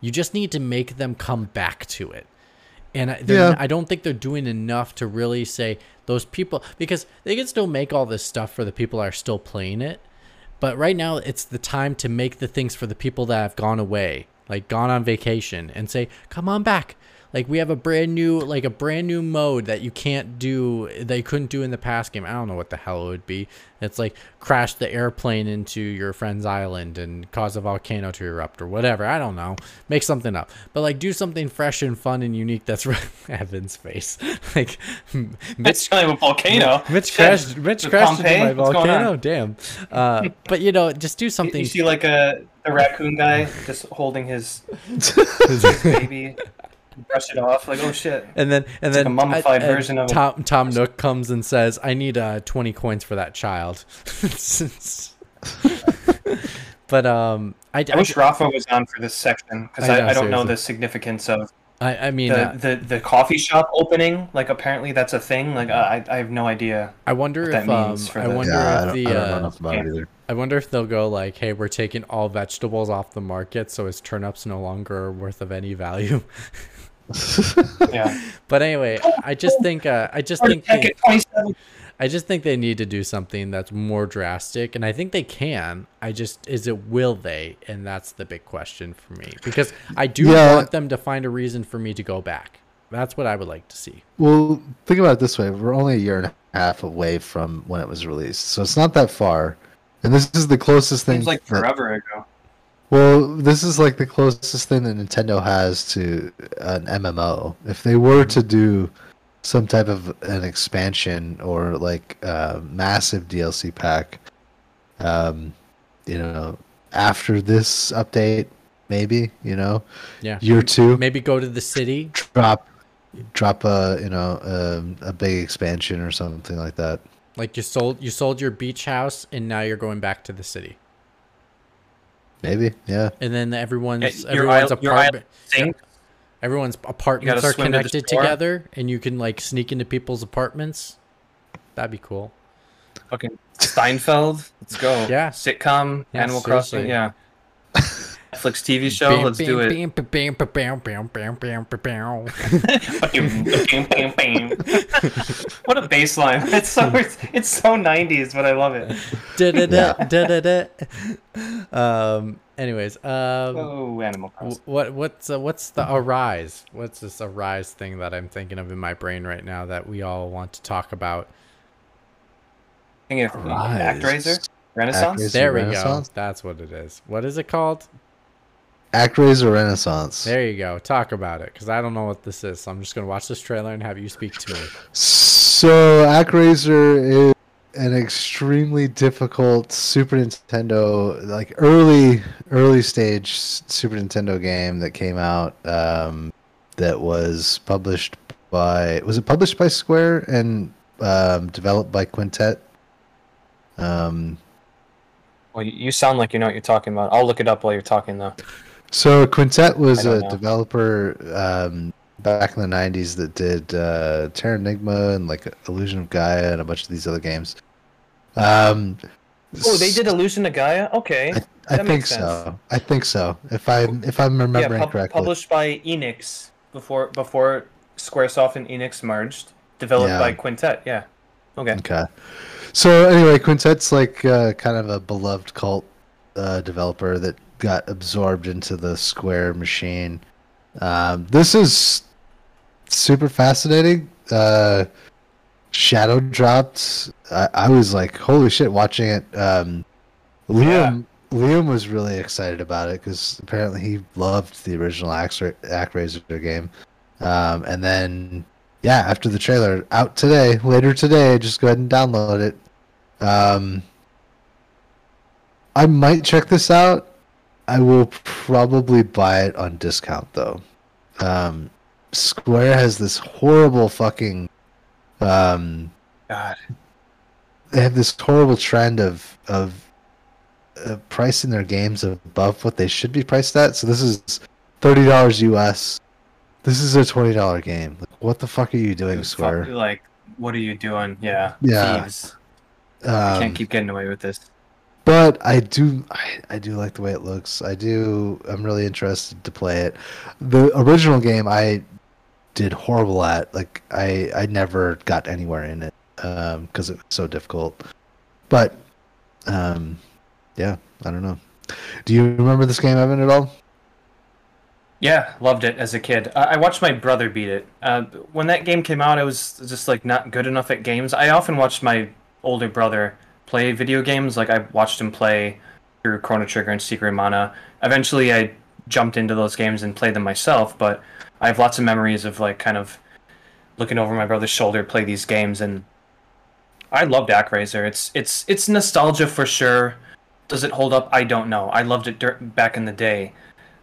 you just need to make them come back to it. And I, Yeah. I don't think they're doing enough to really say those people because they can still make all this stuff for the people that are still playing it. But right now, it's the time to make the things for the people that have gone away, like gone on vacation, and say, "Come on back, like we have a brand new like a brand new mode that you can't do that you couldn't do in the past game. I don't know what the hell it would be. It's like crash the airplane into your friend's island and cause a volcano to erupt or whatever. I don't know. Make something up. But like do something fresh and fun and unique that's Evan's face. like Mitch a volcano. Mitch crashed Mitch crashed into my What's volcano. Damn. Uh, but you know, just do something you see like a the raccoon guy just holding his baby, brush it off like oh shit. And then and It's like then a mummified uh, uh, version of a- Tom Tom Nook comes and says, "I need uh, twenty coins for that child." but um, I, I wish Rafa was on for this section because I I, I, don't know the significance of I, I mean, the, uh, the the coffee shop opening. Like apparently that's a thing. Like I I have no idea. I wonder what if that um, for I the- wonder yeah, I if don't, the I don't uh, enough about it either. I wonder if they'll go like, "Hey, we're taking all vegetables off the market, so his turnips no longer are worth of any value." Yeah. but anyway, I just think uh, I just think they, I just think they need to do something that's more drastic, and I think they can. I just is it will they, and that's the big question for me because I do Yeah. want them to find a reason for me to go back. That's what I would like to see. Well, think about it this way: we're only a year and a half away from when it was released, so it's not that far. And this is the closest thing. Seems like that- forever ago. Well, this is like the closest thing that Nintendo has to an MMO. If they were to do some type of an expansion or like a massive DLC pack, um, you know, after this update, maybe you know, Yeah, year two, maybe go to the city. drop, drop a you know um, a big expansion or something like that. Like you sold you sold your beach house, and now you're going back to the city, Maybe, yeah. and then everyone's Yeah, everyone's isle- apartment. Everyone's apartments are swim to connected together, and you can like sneak into people's apartments. That'd be cool. Fucking Seinfeld. Let's go. Yeah. Sitcom. Yeah, Animal seriously. Crossing. Yeah. Netflix TV show. Let's do it. what a bass line. It's so it's, it's so 90s, but I love it. Da-da-da, da-da-da. Um. Anyways, um, Oh, Animal Crossing. what what's uh, what's the arise? What's this arise thing that I'm thinking of in my brain right now that we all want to talk about? Thinking of Rise. ActRaiser? Renaissance? ActRaiser. There we go. Renaissance? That's what it is. What is it called? ActRaiser Renaissance. There you go. Talk about it, because I don't know what this is. So I'm just gonna watch this trailer and have you speak to me. So ActRaiser is an extremely difficult Super Nintendo, like early early stage Super Nintendo game that came out. Um, that was published by was it published by Square and um, developed by Quintet. Um, Well, you- you sound like you know what you're talking about. I'll look it up while you're talking, though. So Quintet was a know. developer um, back in the '90s that did uh, Terranigma and like Illusion of Gaia and a bunch of these other games. Um, Oh, they did Illusion of Gaia? Okay. I, I think so. I think so. If I if I'm remembering yeah, pub- correctly. published by Enix before before SquareSoft and Enix merged. Developed Yeah. by Quintet, yeah. Okay. Okay. So anyway, Quintet's like uh, kind of a beloved cult uh, developer that got absorbed into the Square machine. Um, this is super fascinating. Uh, Shadow dropped. I, I was like, holy shit! Watching it. Um, Liam Liam was really excited about it because apparently he loved the original Act- ActRaiser game. Um, and then yeah, after the trailer out today, later today, just go ahead and download it. Um, I might check this out. I will probably buy it on discount though. Um, Square has this horrible fucking. Um, God. they have this horrible trend of of uh, pricing their games above what they should be priced at. So this is thirty dollars US. This is a twenty dollar game. Like, what the fuck are you doing, Square? like, what are you doing? Yeah. Yeah. Um, can't keep getting away with this. But I do I, I do like the way it looks. I do I'm really interested to play it. The original game I did horrible at. Like I I never got anywhere in it um cuz it was so difficult. But um yeah, I don't know. Do you remember this game Evan at all? Yeah, loved it as a kid. I watched my brother beat it. Uh, when that game came out, I was just like not good enough at games. I often watched my older brother play video games. Like I watched him play through Chrono Trigger and Secret Mana. Eventually, I jumped into those games and played them myself. But I have lots of memories of like kind of looking over my brother's shoulder play these games, and I loved ActRaiser. It's it's it's nostalgia for sure. Does it hold up? I don't know. I loved it dur- back in the day.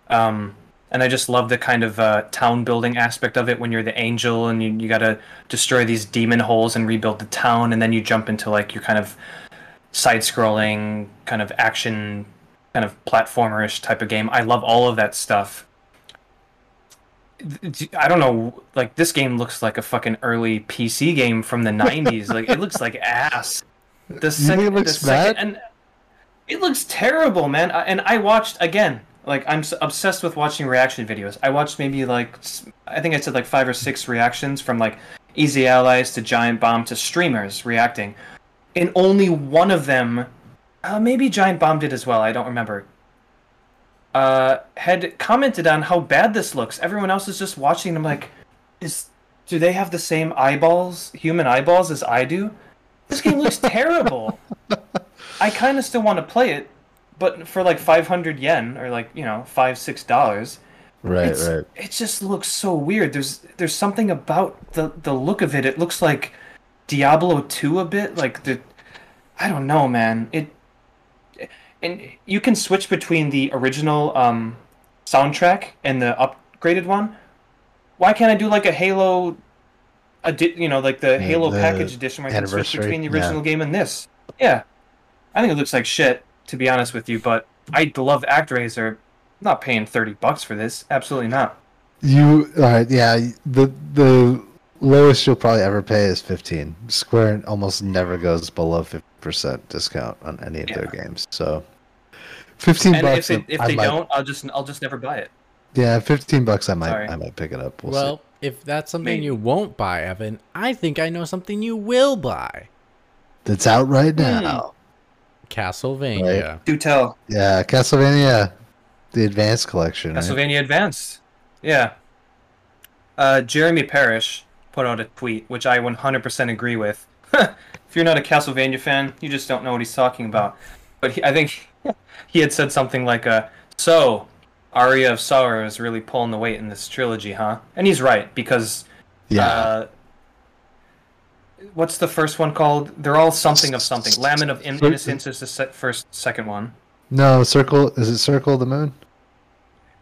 Um, and I just love the kind of uh, town building aspect of it when you're the angel and you, you gotta destroy these demon holes and rebuild the town, and then you jump into like your kind of side scrolling, kind of action, kind of platformerish type of game. I love all of that stuff. I don't know, like this game looks like a fucking early PC game from the '90s. like it looks like ass. The second, it looks the second, bad? and it looks terrible, man. And I watched again. Like I'm obsessed with watching reaction videos. I watched maybe like I think I said like five or six reactions from like Easy Allies to Giant Bomb to streamers reacting, and only one of them, uh, maybe Giant Bomb did as well. I don't remember. Uh, had commented on how bad this looks. Everyone else is just watching. I'm like, is do they have the same eyeballs, human eyeballs, as I do? This game looks terrible. I kind of still want to play it, but for like 500 yen or like you know five six dollars, Right, it's, right. it just looks so weird. There's there's something about the the look of it. It looks like Diablo 2 a bit. Like the I don't know, man. It and you can switch between the original um soundtrack and the upgraded one. Why can't I do like a Halo edi- you know, like the Halo the package edition where I can switch between the yeah. original game and this? Yeah. I think it looks like shit, to be honest with you, but I love ActRaiser. I'm not paying 30 bucks for this. Absolutely not. You all right? Yeah, the the lowest you'll probably ever pay is fifteen. Square almost never goes below fifty percent discount on any of their games. So fifteen and bucks. if, it, if I they might, don't, I'll just I'll just never buy it. yeah, fifteen bucks. I might Sorry. I might pick it up. We'll, well, if that's something Maybe. you won't buy, Evan, I think I know something you will buy. that's out right Hmm. now. Castlevania. Do tell. Yeah, Castlevania, the Advanced Collection. right? Castlevania Advanced. Yeah. Uh, Jeremy Parish put out a tweet, which I 100% agree with. if you're not a Castlevania fan, you just don't know what he's talking about. But he, I think he had said something like, uh, "So, Aria of Sorrow is really pulling the weight in this trilogy, huh?" And he's right because Yeah, Uh, what's the first one called? They're all something of something. Lament of In- Innocence is the se- first, second one. no Circle. Is it Circle of the Moon?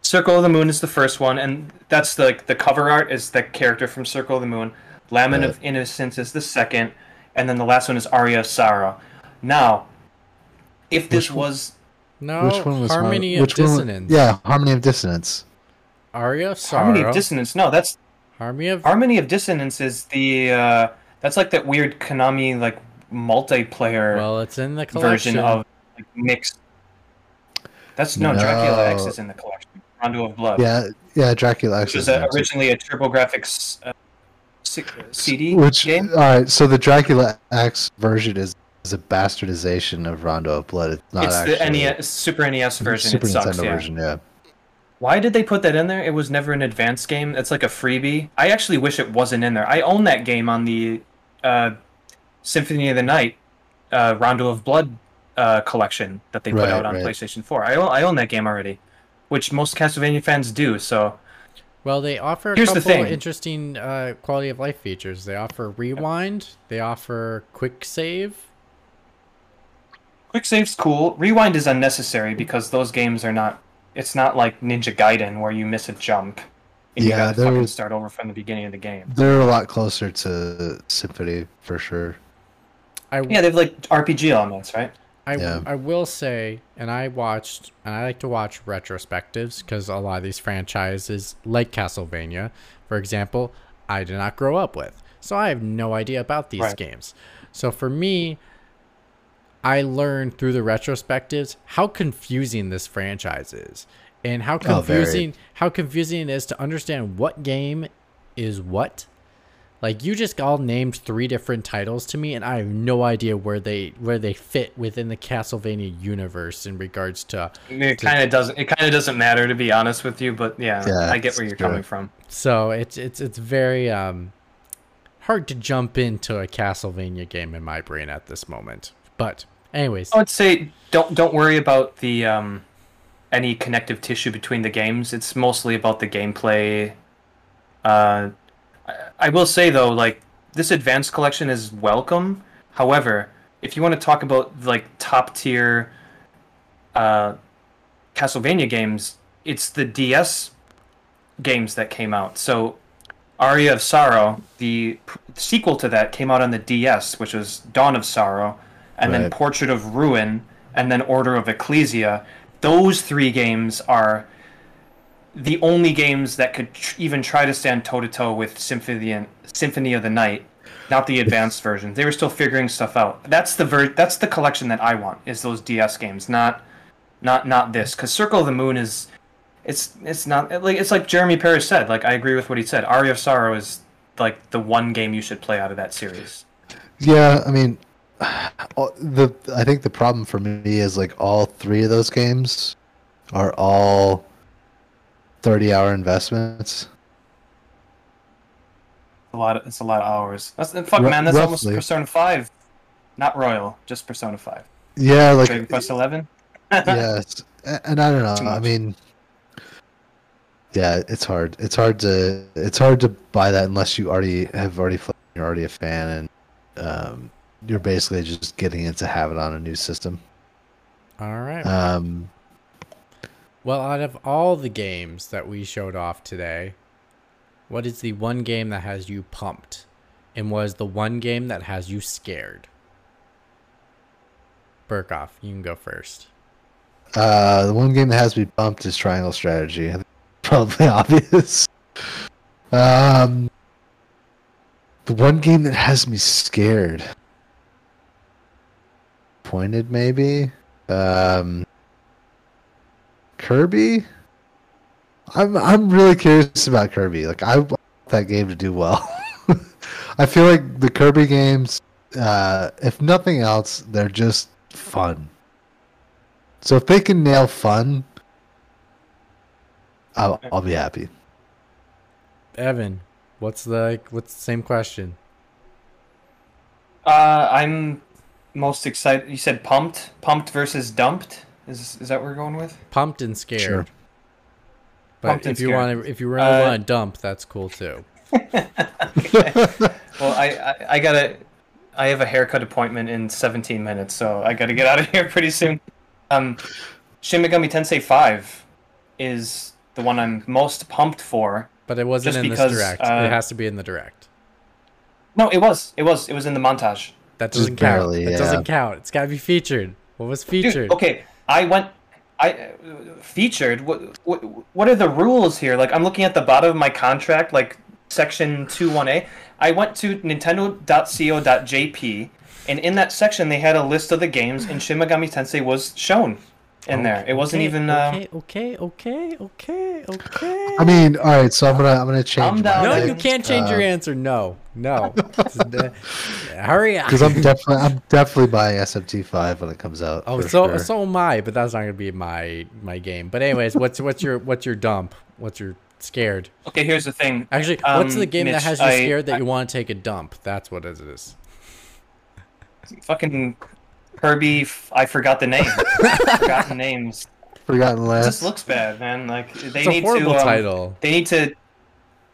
Circle of the Moon is the first one, and that's the the cover art is the character from Circle of the Moon. Lament of Innocence is the second, and then the last one is Aria of Sorrow. Now, if this Which one- was No, which one was Har- Harmony of which one was- Dissonance. yeah, Harmony of Dissonance. Aria of Sorrow. Harmony of Dissonance, no, that's Harmony of Harmony of Dissonance is the uh, that's like that weird Konami like multiplayer. Well, it's in the collection. version of like, mixed. That's no, Dracula X is in the collection. Rondo of Blood. Yeah, yeah, Dracula X which was uh, there, too. originally a TurboGrafx uh, CD Which game. all right, so the Dracula X version is, is a bastardization of Rondo of Blood. It's not it's actually the NES, Super NES version. Super it sucks. Nintendo yeah. version. Yeah, Why did they put that in there? It was never an advanced game. It's like a freebie. I actually wish it wasn't in there. I own that game on the uh, Symphony of the Night uh, Rondo of Blood uh, collection that they put Right, out on right. PlayStation 4. I own, I own that game already, which most Castlevania fans do. So Well, they offer a Here's the couple thing. interesting uh, quality of life features. They offer rewind. They offer quick save. quick save's cool. Rewind is unnecessary because those games are not. It's not like Ninja Gaiden where you miss a jump and you Yeah, gotta there fucking start over from the beginning of the game. they're a lot closer to Symphony for sure. I Yeah, they have like RPG elements, right? I, Yeah. I will say, and I watched, and I like to watch retrospectives because a lot of these franchises, like Castlevania, for example, I did not grow up with. So I have no idea about these Right. games. So for me, I learned through the retrospectives how confusing this franchise is. And how Oh, confusing how confusing it is to understand what game is what Like you just all named three different titles to me, and I have no idea where they where they fit within the Castlevania universe in regards to. It kind of doesn't. It kind of doesn't matter to be honest with you, but yeah, Yeah, I get where you're true. coming from. So it's it's it's very um hard to jump into a Castlevania game in my brain at this moment. But anyways, I would say don't don't worry about the um, any connective tissue between the games. It's mostly about the gameplay. Uh, I, will say though, like this advanced collection is welcome. However, if you want to talk about like top tier uh, Castlevania games, it's the DS games that came out. So Aria of Sorrow, the p- sequel to that, came out on the DS, which was Dawn of Sorrow, and then Portrait of Ruin, and then Order of Ecclesia. Those three games are the only games that could tr- even try to stand toe to toe with Symphony and Symphony of the Night, not the advanced version. They were still figuring stuff out. That's the ver- that's the collection that I want is those DS games, not not not this. Because Circle of the Moon is it's it's not like it's like Jeremy Parish said. Like I agree with what he said. Aria of Sorrow is like the one game you should play out of that series. Yeah, I mean, the I think the problem for me is like all three of those games are all thirty-hour investments. A lot of it's a lot of hours. That's fuck Ru- man. That's almost. Persona Five, not Royal, just Persona Five. Yeah, like Dragon Quest Eleven. yes, and I don't know. I mean, yeah, it's hard. It's hard to it's hard to buy that unless you already have already played. You're already a fan, and um, you're basically just getting into have it on a new system. all right. Um, Well, out of all the games that we showed off today, what is the one game that has you pumped? And was the one game that has you scared? Burkoff, you can go first. Uh, the one game that has me pumped is Triangle Strategy. Probably obvious. Um, the one game that has me scared, pointed maybe. Um, Kirby. I'm I'm really curious about Kirby. Like I want that game to do well. I feel like the Kirby games, uh, if nothing else, they're just fun. So if they can nail fun, I'll, I'll be happy. Evan, what's the what's the same question? Uh, I'm most excited. You said pumped, pumped versus dumped. Is is that what we're going with? Pumped and scared. Sure. But Pumped if you want to, if you really Uh, want to dump, that's cool too. Well, I, I I gotta. I have a haircut appointment in 17 minutes, so I gotta get out of here pretty soon. Um, Shin Megami Tensei 5 is the one I'm most pumped for. But it wasn't in because, this direct. uh, it has to be in the direct. No, it was. It was. It was in the montage. That doesn't count. barely, that yeah. doesn't count. It's got to be featured. What was featured? Dude, featured? okay, I went. I featured. What, what what are the rules here? Like I'm looking at the bottom of my contract, like section two one A. I went to Nintendo.co.jp, and in that section they had a list of the games, and Shin Megami Tensei was shown in there. It wasn't Okay, even. Uh, Okay, okay, okay, okay, okay. I mean, all right. So I'm gonna I'm gonna change Calm down. no, you can't change your answer. No, no. Hurry up. because I'm definitely I'm definitely buying SMT five when it comes out. Oh, so sure. so am I, but that's not gonna be my my game. But anyways, what's what's your what's your dump? What's your scared? okay, here's the thing. Actually, what's Um, the game that has you I- scared that I- you want to take a dump? That's what it is. Fucking Kirby. f- I forgot the name. Forgotten names. Forgotten It last. just looks bad, man. Like they It's a need horrible to. Um, title. They need to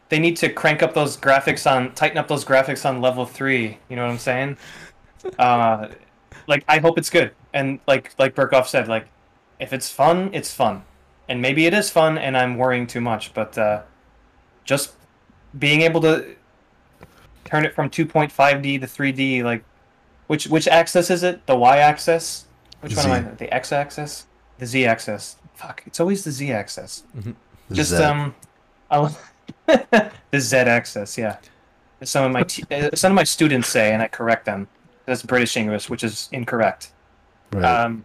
they need to crank up those graphics on tighten up those graphics on level 3, you know what I'm saying? Uh like I hope it's good. And like like Burkoff said, like if it's fun, it's fun. And maybe it is fun and I'm worrying too much, but uh just being able to turn it from 2.5D to 3D like which which axis is it? The Y axis? Which one am Z. I? The X axis? The Z axis. Fuck, it's always the Z axis. Just Zed. um, I'll the Z axis, yeah. Some of my t- uh, some of my students say, and I correct them. That's British English, which is incorrect. Right. Um,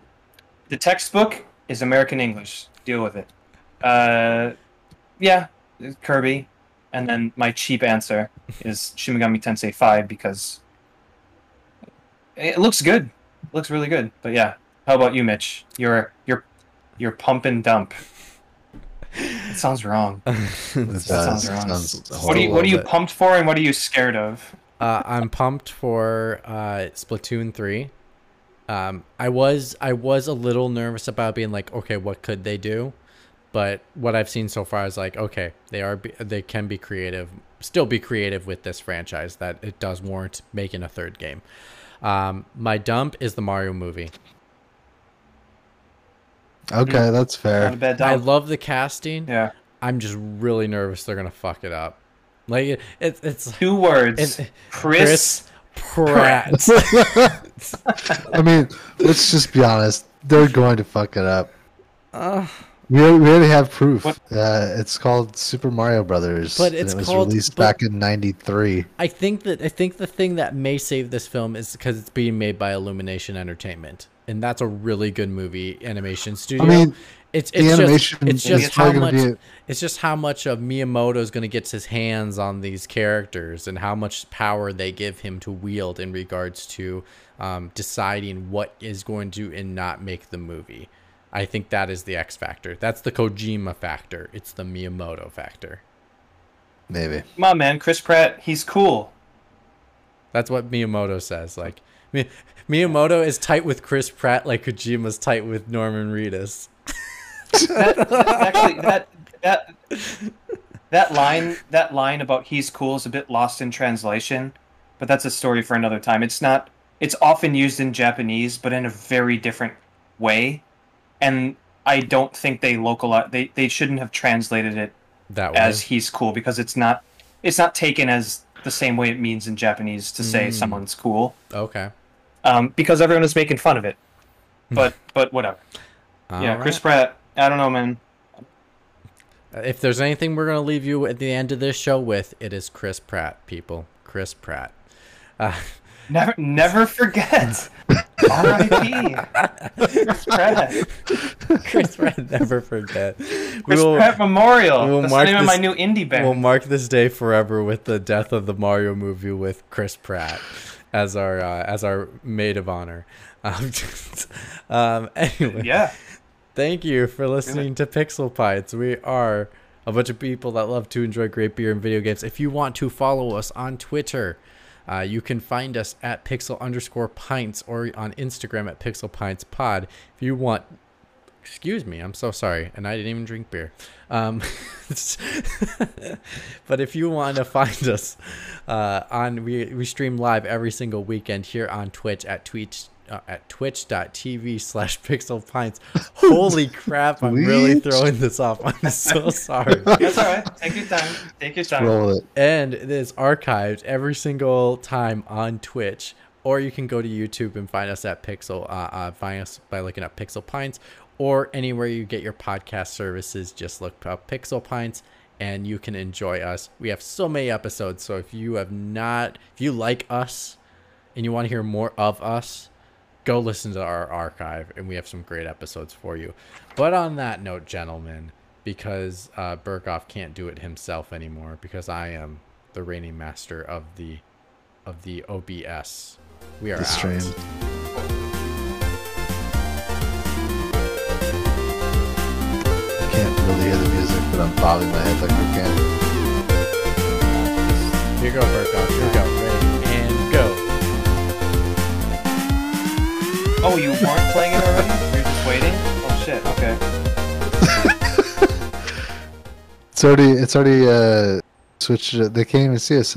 the textbook is American English. Deal with it. Uh, yeah, Kirby. and then my cheap answer is Shin Megami Tensei 5 because it looks good. It looks really good. But yeah, how about you, Mitch? You're you're you're pump and dump. It sounds wrong. It That sounds wrong. sounds What are you. What are you bit. pumped for, and what are you scared of? Uh, I'm pumped for uh, Splatoon three. Um, I was I was a little nervous about being like, okay, what could they do? But what I've seen so far is like, okay, they are they can be creative, still be creative with this franchise. That it does warrant making a third game. Um, my dump is the Mario movie. Okay, that's fair. I love the casting. Yeah. I'm just really nervous they're gonna fuck it up. Like it, it's it's Two words. It- Chris. Pratt. I mean, let's just be honest. They're going to fuck it up. Uh, We already, have proof. Uh, it's called Super Mario Brothers. But it's it was called- released back in '93. I think that I think the thing that may save this film is because it's being made by Illumination Entertainment, and that's a really good movie animation studio. I mean, it's the animation just it's just how much gonna it's just how much of Miyamoto is going to get his hands on these characters and how much power they give him to wield in regards to um, deciding what is going to and not make the movie. I think that is the X factor. That's the Kojima factor. It's the Miyamoto factor. Maybe. Come on, man. Chris Pratt. He's cool. That's what Miyamoto says. Like Mi- Miyamoto is tight with Chris Pratt, like Kojima's tight with Norman Reedus. Actually, that that that line that line about he's cool is a bit lost in translation, but that's a story for another time. It's not. It's often used in Japanese, but in a very different way, and I don't think they localize. They they shouldn't have translated it That way. as he's cool because it's not. It's not taken as the same way it means in Japanese to say Mm. someone's cool, okay. um, because everyone is making fun of it. But but whatever. yeah, All Chris. Pratt. I don't know, man. If there's anything we're gonna leave you at the end of this show with, it is Chris Pratt, people. Chris Pratt. Uh, Never, never forget. R.I.P. Chris Pratt. Chris Pratt, never forget. Chris will, Pratt Memorial. we'll That's the mark name of my this- new indie band. we'll mark this day forever with the death of the Mario movie with Chris Pratt as our uh, as our maid of honor. Um, um, anyway, yeah. Thank you for listening to Pixel Pints. We are a bunch of people that love to enjoy great beer and video games. If you want to follow us on Twitter, uh, you can find us at pixel underscore pints or on Instagram at pixel pints pod. If you want, excuse me, I'm so sorry, and I didn't even drink beer. Um, but if you want to find us uh, on, we we stream live every single weekend here on Twitch at Twitch. Uh, at twitch.tv slash pixel pints. Holy crap, I'm really throwing this off. I'm so sorry. That's all right. Take your time. Take your time. Roll it. and it is archived every single time on Twitch. Or you can go to YouTube and find us at Pixel. Uh, uh, find us by looking up Pixel Pints, or anywhere you get your podcast services. Just look up Pixel Pints, and you can enjoy us. We have so many episodes, so if you have not, if you like us, and you want to hear more of us, go listen to our archive, and we have some great episodes for you. But on that note, gentlemen, because uh, Burkoff can't do it himself anymore, because I am the reigning master of the of the OBS, we are The out. stream. Can't really hear the music, but I'm bobbing my head like I can. Here you go. Here we go. Oh, you weren't playing it already? You're just waiting? Oh shit. Okay. It's already, it's already uh, switched. They can't even see us.